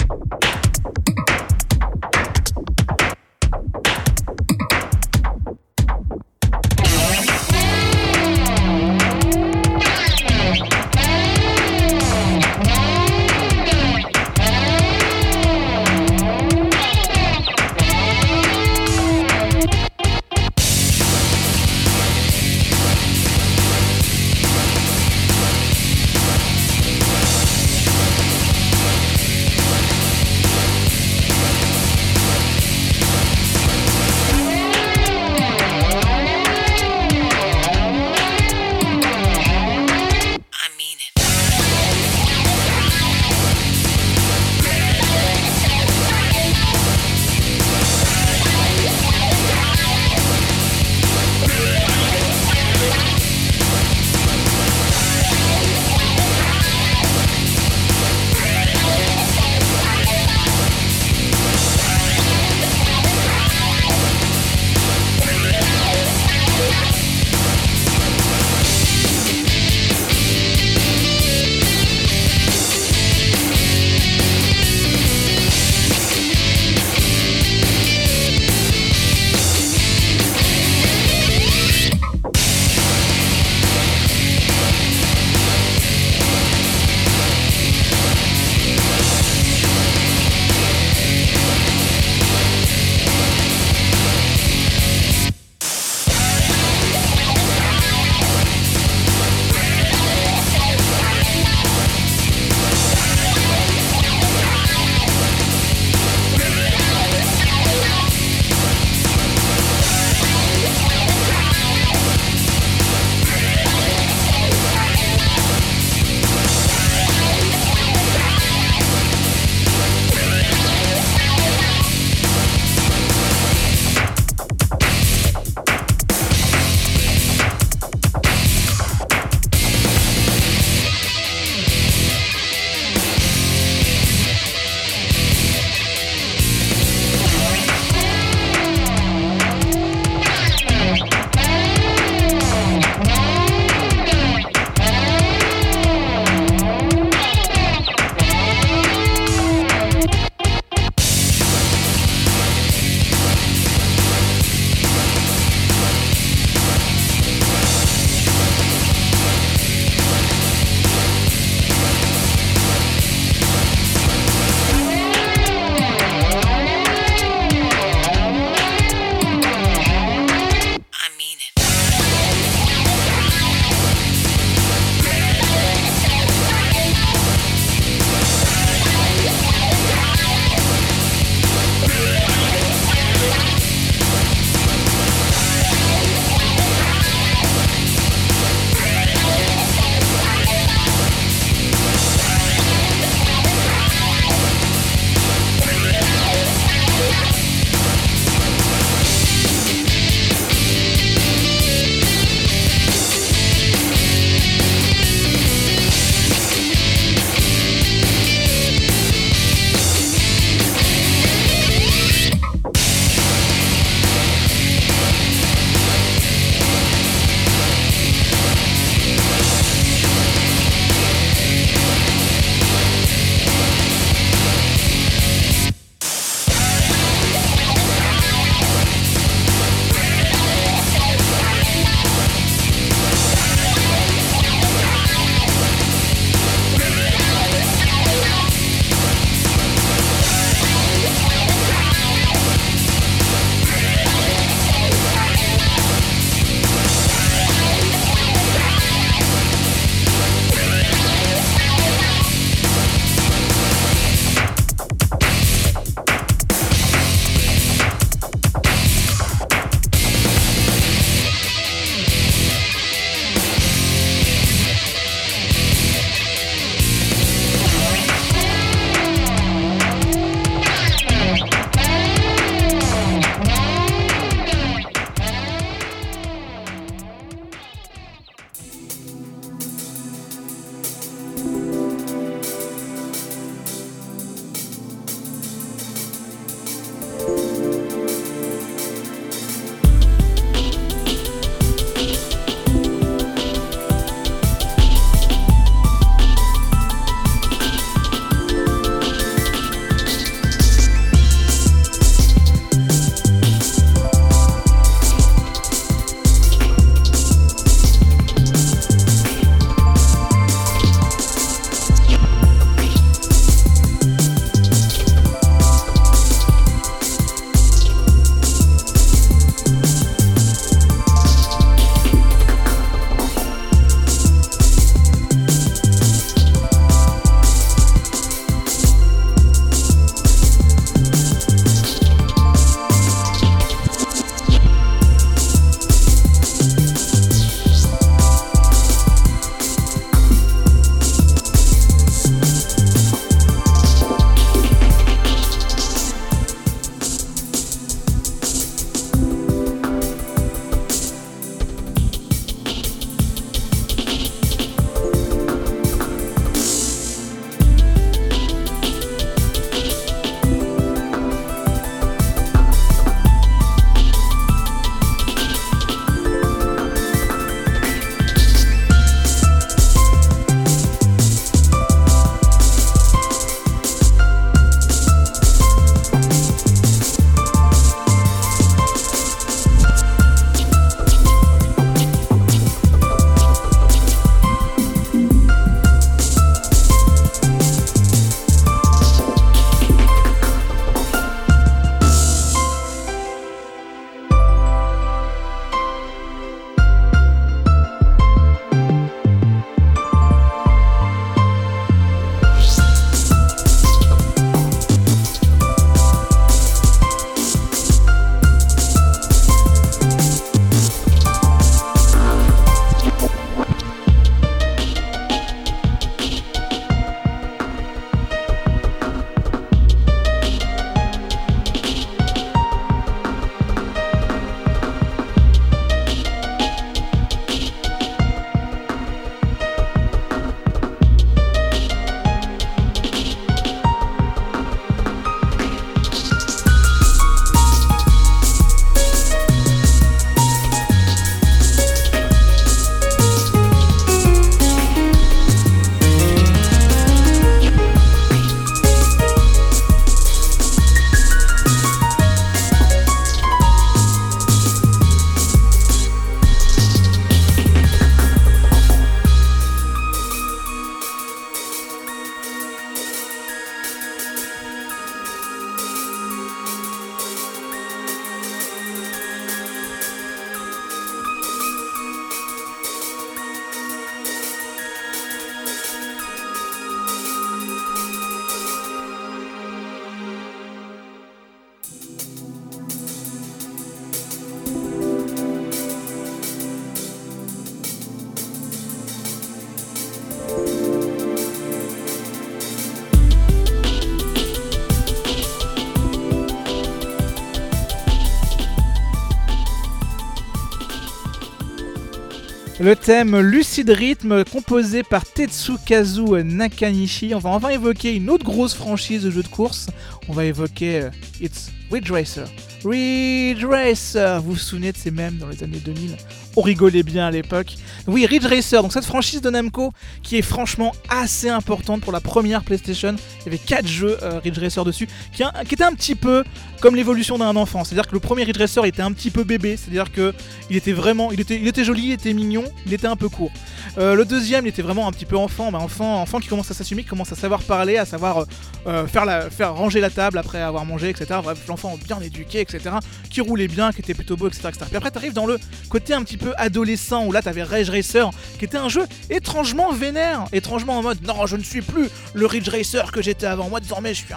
Le thème Lucid Rhythm composé par Tetsukazu Nakanishi. On va enfin évoquer une autre grosse franchise de jeux de course. On va évoquer euh, It's Ridge Racer. Ridge Racer Vous vous souvenez de ces mêmes dans les années 2000 On rigolait bien à l'époque. Oui, Ridge Racer, donc cette franchise de Namco qui est franchement assez importante pour la première PlayStation. Il y avait 4 jeux euh, Ridge Racer dessus qui, qui étaient un petit peu comme l'évolution d'un enfant. C'est-à-dire que le premier Ridge Racer était un petit peu bébé, c'est-à-dire que il était vraiment, il était, il était joli, il était mignon, il était un peu court. Euh, le deuxième, il était vraiment un petit peu enfant, mais enfant, enfant qui commence à s'assumer, qui commence à savoir parler, à savoir euh, faire, la, faire ranger la table après avoir mangé, etc. Bref, bien éduqué, etc. Qui roulait bien, qui était plutôt beau, etc. etc. Puis après, t'arrives dans le côté un petit peu adolescent où là, t'avais Ridge Racer, qui était un jeu étrangement vénère, étrangement en mode non, je ne suis plus le Ridge Racer que j'étais avant. Moi, désormais, je suis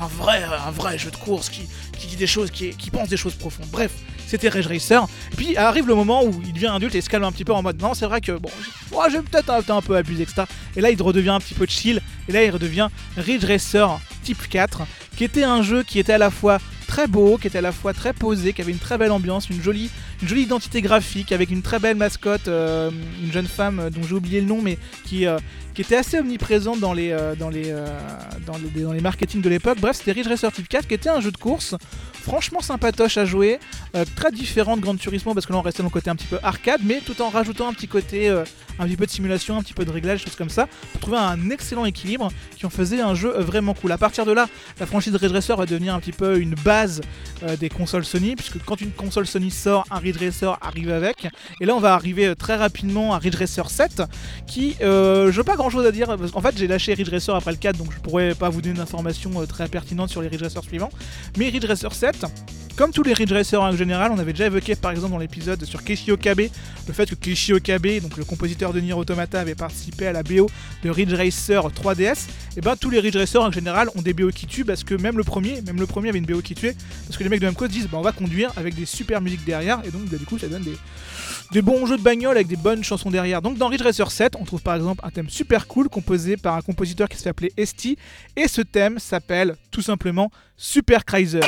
un vrai, un vrai jeu de course qui, qui dit des choses, qui, pense des choses profondes. Bref, c'était Rage Racer. Puis arrive le moment où il devient adulte et se calme un petit peu en mode non, c'est vrai que bon, j'ai peut-être un, un, peu abusé, etc. Et là, il redevient un petit peu chill. Et là, il redevient Ridge Racer Type 4, qui était un jeu qui était à la fois très beau, qui était à la fois très posé, qui avait une très belle ambiance, une jolie, une jolie identité graphique, avec une très belle mascotte, euh, une jeune femme euh, dont j'ai oublié le nom, mais qui, euh, qui était assez omniprésente dans les, euh, dans les, euh, dans les, dans les marketing de l'époque. Bref, c'était Ridge Racer Type 4, qui était un jeu de course franchement sympatoche à jouer, euh, très différent de Gran Turismo, parce que là on restait dans le côté un petit peu arcade, mais tout en rajoutant un petit côté, un petit peu de simulation, un petit peu de réglage, choses comme ça, pour trouver un excellent équilibre qui en faisait un jeu vraiment cool. À partir de là, la franchise Ridge Racer va devenir un petit peu une base des consoles Sony, puisque quand une console Sony sort, un Ridge Racer arrive avec. Et là, on va arriver très rapidement à Ridge Racer 7, qui, je veux pas grand chose à dire, parce qu'en fait, j'ai lâché Ridge Racer après le 4, donc je pourrais pas vous donner une information euh, très pertinente sur les Ridge Racer suivants. Mais Ridge Racer 7, comme tous les Ridge Racer en général, on avait déjà évoqué par exemple dans l'épisode sur Keishi Okabe le fait que Keishi Okabe, donc le compositeur de Nier Automata, avait participé à la BO de Ridge Racer 3DS. Et ben tous les Ridge Racer en général ont des BO qui tuent parce que même le premier, même le premier avait une BO qui tuait parce que les mecs de Namco disent bah on va conduire avec des super musiques derrière et donc bah, du coup ça donne des, des bons jeux de bagnole avec des bonnes chansons derrière. Donc dans Ridge Racer 7, on trouve par exemple un thème super cool composé par un compositeur qui se fait appeler Esti et ce thème s'appelle tout simplement Super Chrysler.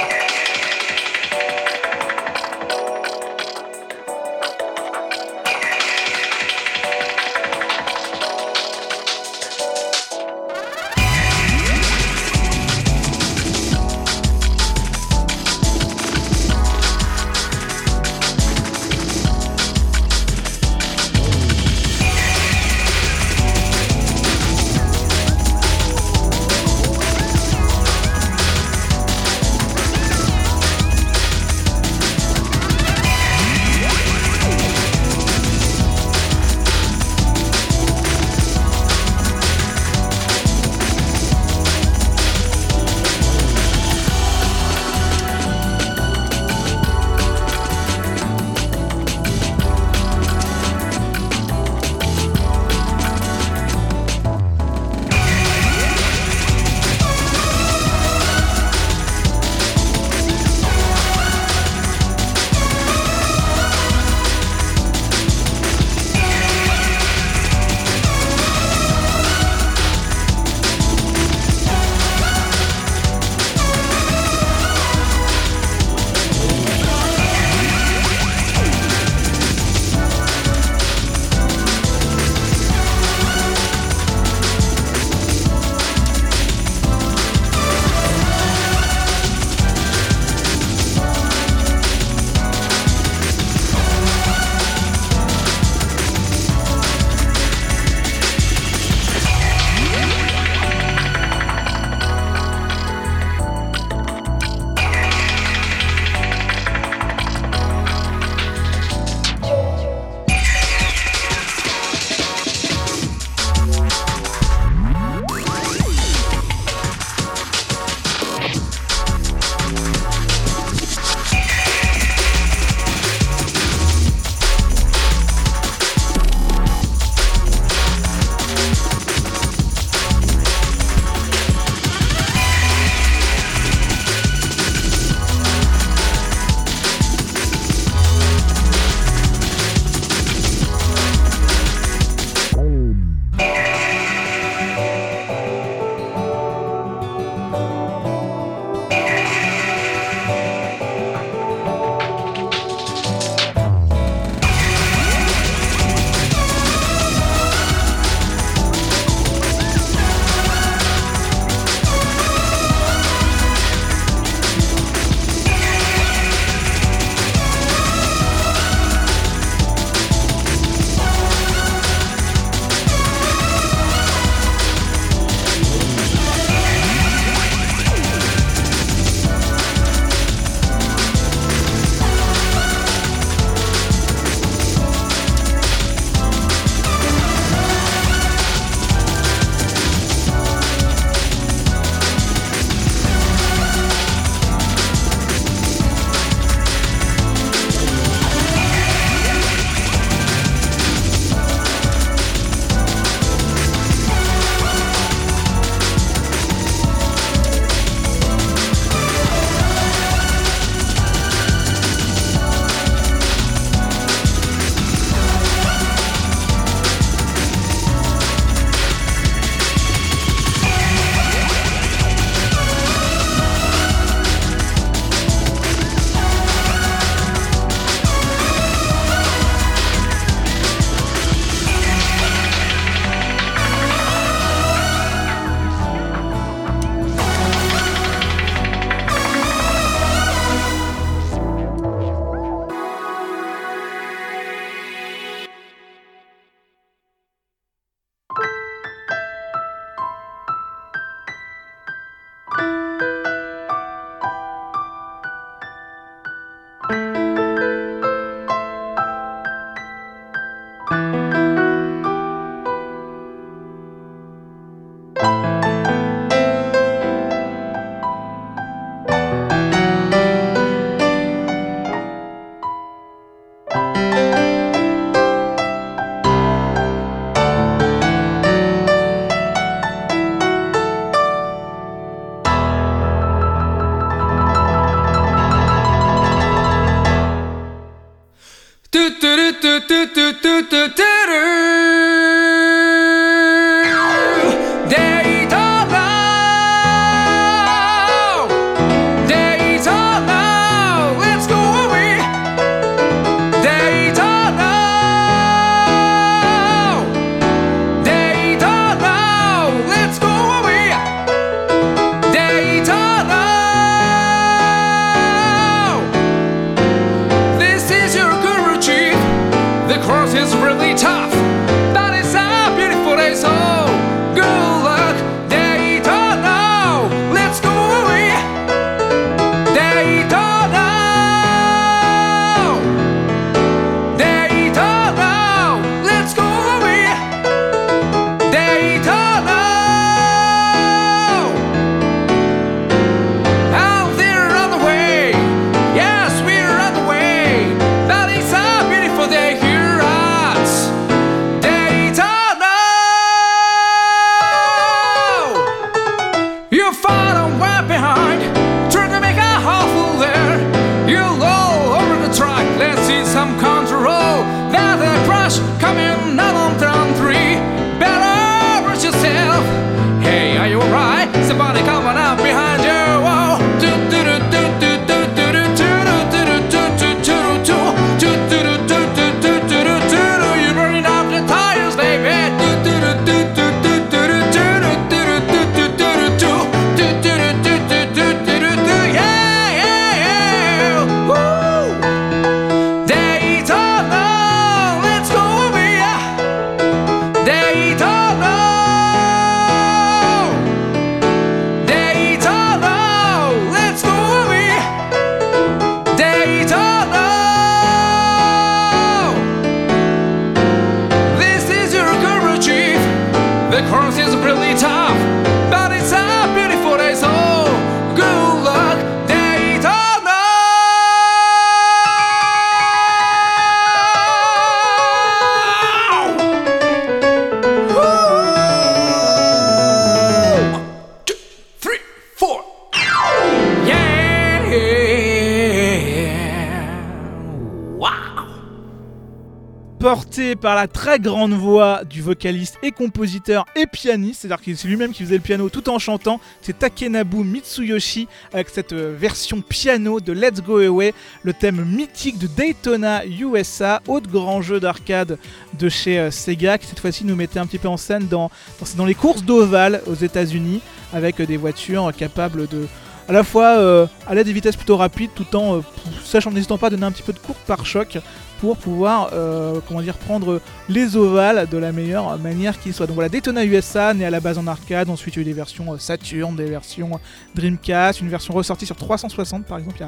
Vocaliste et compositeur et pianiste, c'est-à-dire que c'est lui-même qui faisait le piano tout en chantant, c'est Takenabu Mitsuyoshi avec cette euh, version piano de Let's Go Away, le thème mythique de Daytona USA, autre grand jeu d'arcade de chez euh, Sega qui cette fois-ci nous mettait un petit peu en scène dans, dans, les courses d'ovale aux États-Unis avec euh, des voitures capables de à la fois euh, aller à des vitesses plutôt rapides tout en euh, sachant n'hésitant pas à donner un petit peu de courbe par choc pour pouvoir euh, comment dire prendre les ovales de la meilleure manière qui soit. Donc voilà, Daytona USA né à la base en arcade, ensuite il y a eu des versions euh, Saturn, des versions Dreamcast, une version ressortie sur 360 par exemple il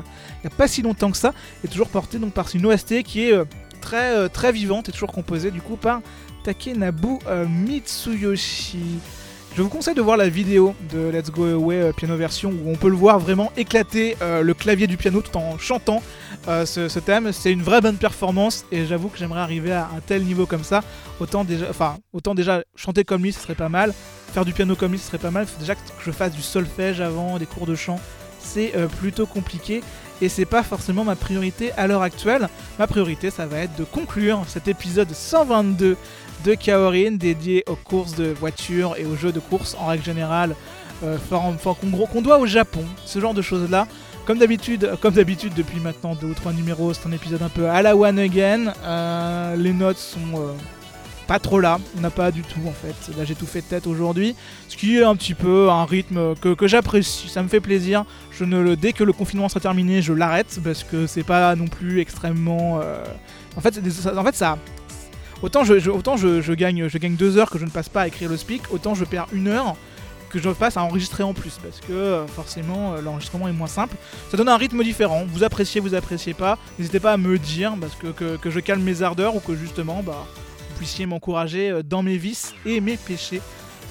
y a, pas si longtemps que ça, et toujours portée donc par une OST qui est euh, très euh, très vivante et toujours composée du coup par Takenabu euh, Mitsuyoshi. Je vous conseille de voir la vidéo de Let's Go Away euh, piano version où on peut le voir vraiment éclater euh, le clavier du piano tout en chantant euh, ce, thème. C'est une vraie bonne performance et j'avoue que j'aimerais arriver à un tel niveau comme ça. Autant déjà, enfin, autant déjà chanter comme lui, ce serait pas mal. Faire du piano comme lui, ce serait pas mal. Faut déjà que je fasse du solfège avant, des cours de chant. C'est plutôt compliqué et c'est pas forcément ma priorité à l'heure actuelle. Ma priorité, ça va être de conclure cet épisode 122 de Kaorin dédié aux courses de voitures et aux jeux de course en règle générale, euh, qu'on doit au Japon, ce genre de choses là. Comme d'habitude, comme d'habitude depuis maintenant deux ou trois numéros, c'est un épisode un peu à la one again. Euh, les notes sont euh, pas trop là, on n'a pas du tout en fait. Là j'ai tout fait de tête aujourd'hui, ce qui est un petit peu un rythme que, j'apprécie, ça me fait plaisir. Dès que le confinement sera terminé, je l'arrête parce que c'est pas non plus extrêmement. euh, En fait, en fait ça. Autant, je, gagne, je deux heures que je ne passe pas à écrire le speak, autant je perds une heure que je passe à enregistrer en plus parce que euh, forcément euh, l'enregistrement est moins simple. Ça donne un rythme différent. Vous appréciez, vous appréciez pas. N'hésitez pas à me dire parce que, que, je calme mes ardeurs ou que justement bah, vous puissiez m'encourager euh, dans mes vices et mes péchés.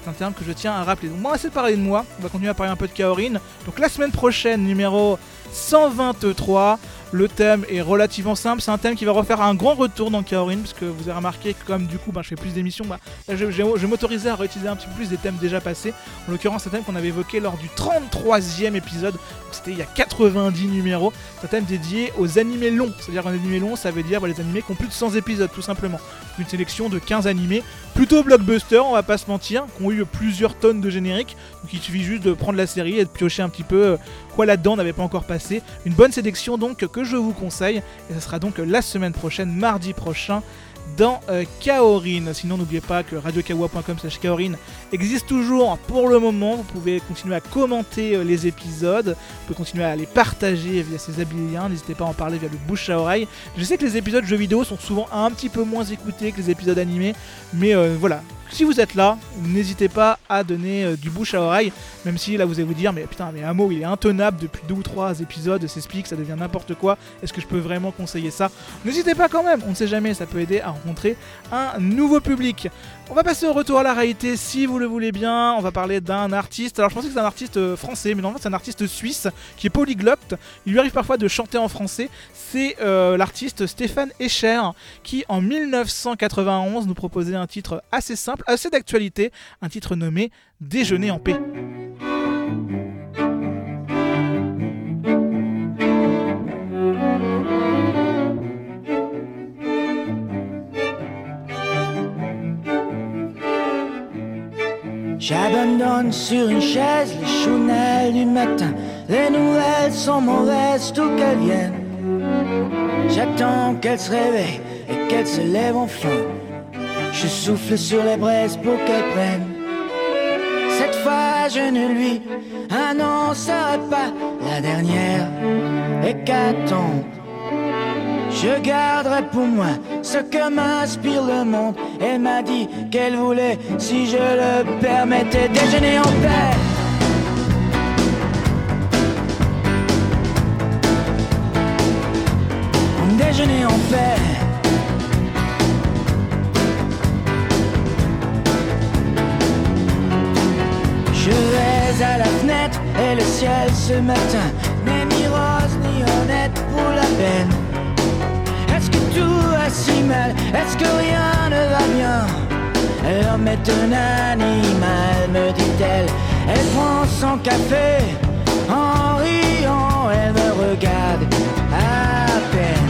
C'est un terme que je tiens à rappeler. Donc, moi, de parler de moi. On va continuer à parler un peu de Kaorin. Donc, la semaine prochaine, numéro 123. Le thème est relativement simple. C'est un thème qui va refaire un grand retour dans Kaorin. Parce que vous avez remarqué que, comme du coup, bah, je fais plus d'émissions, bah, je, je- je vais m'autoriser à réutiliser un petit peu plus des thèmes déjà passés. En l'occurrence, un thème qu'on avait évoqué lors du 33e épisode. C'était il y a 90 numéros. C'est un thème dédié aux animés longs. C'est-à-dire un animé long, ça veut dire bah, les animés qui ont plus de 100 épisodes, tout simplement. Une sélection de 15 animés plutôt blockbuster, on va pas se mentir, qui ont eu plusieurs tonnes de génériques. Donc il suffit juste de prendre la série et de piocher un petit peu euh, quoi là-dedans n'avait pas encore passé. Une bonne sélection donc que je vous conseille. Et ce sera donc la semaine prochaine, mardi prochain, dans euh, Kaorin. Sinon n'oubliez pas que radiokawa.com slash Kaorin existe toujours pour le moment. Vous pouvez continuer à commenter euh, les épisodes, vous pouvez continuer à les partager via ces habiles liens. N'hésitez pas à en parler via le bouche à oreille. Je sais que les épisodes jeux vidéo sont souvent un petit peu moins écoutés que les épisodes animés, mais euh, voilà. Si vous êtes là, n'hésitez pas à donner euh, du bouche à oreille, même si là vous allez vous dire, mais putain, mais un mot il est intenable depuis deux ou trois épisodes, s'explique, ça devient n'importe quoi, est-ce que je peux vraiment conseiller ça? N'hésitez pas quand même, on ne sait jamais, ça peut aider à rencontrer un nouveau public. On va passer au retour à la réalité si vous le voulez bien. On va parler d'un artiste. Alors je pensais que c'est un artiste euh, français, mais non, c'est un artiste suisse qui est polyglotte. Il lui arrive parfois de chanter en français. C'est euh, l'artiste Stéphane Escher qui en 1991 nous proposait un titre assez simple, assez d'actualité, un titre nommé Déjeuner en paix. J'abandonne sur une chaise les chounelles du matin. Les nouvelles sont mauvaises, tout qu'elles viennent. J'attends qu'elle se réveille et qu'elle se lève enfin. Je souffle sur les braises pour qu'elle prenne. Cette fois, je ne lui annoncerai pas la dernière hécatombe. Je garderai pour moi ce que m'inspire le monde. Elle m'a dit qu'elle voulait, si je le permettais, déjeuner en paix. Déjeuner en paix. Je vais à la fenêtre et le ciel ce matin n'est ni rose ni honnête pour la peine si mal Est-ce que rien ne va bien? L'homme est un animal, me dit-elle. Elle prend son café en riant, elle me regarde à peine.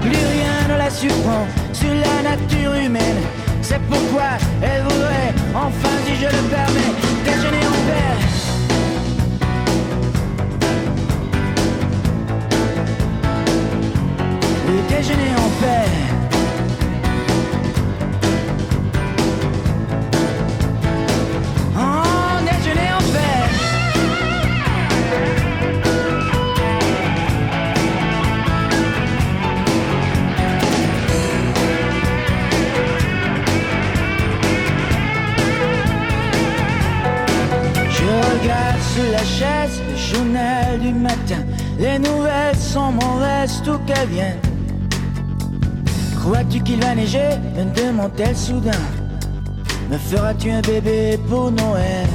Plus rien ne la surprend sur la nature humaine. C'est pourquoi elle voudrait, enfin si je le permets, déjeuner en paix. Déjeuner en paix. En déjeuner en paix. Je regarde sous la chaise le journal du matin. Les nouvelles sont mauvaises, tout qu'elles viennent. Crois-tu qu'il va neiger? Me demande-t-elle soudain. Me feras-tu un bébé pour Noël?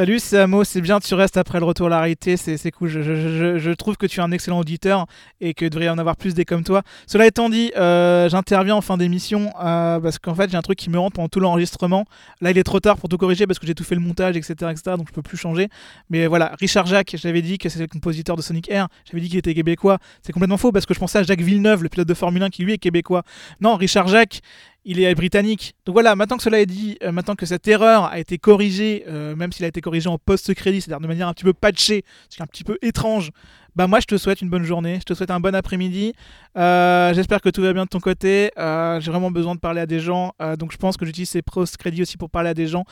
Salut, c'est Amo, c'est bien, tu restes après le retour à la réalité, c'est cool. Je, je- trouve que tu es un excellent auditeur et que devrait en avoir plus des comme toi. Cela étant dit, euh, j'interviens en fin d'émission euh, parce qu'en fait j'ai un truc qui me rentre pendant tout l'enregistrement. Là il est trop tard pour tout corriger parce que j'ai tout fait le montage, etc., etc. Donc je peux plus changer. Mais voilà, Richard Jacques, j'avais dit que c'était le compositeur de Sonic Air, j'avais dit qu'il était québécois. C'est complètement faux parce que je pensais à Jacques Villeneuve, le pilote de Formule 1 qui lui est québécois. Non, Richard Jacques, il est britannique. Donc voilà, maintenant que cela est dit, euh, maintenant que cette erreur a été corrigée, euh, même s'il a été corrigé en post-crédit, c'est-à-dire de manière un petit peu patchée, ce qui est un petit peu étrange, bah moi je te souhaite une bonne journée, je te souhaite un bon après-midi. Euh, J'espère que tout va bien de ton côté. J'ai vraiment besoin de parler à des gens, donc je pense que j'utilise ces post-crédits aussi pour parler à des gens.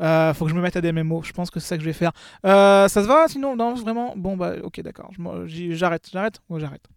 Faut que je me mette à des mémos, je pense que c'est ça que je vais faire. Ça se va sinon? Non, vraiment? Bon bah ok d'accord, j'arrête, j'arrête Ouais, j'arrête?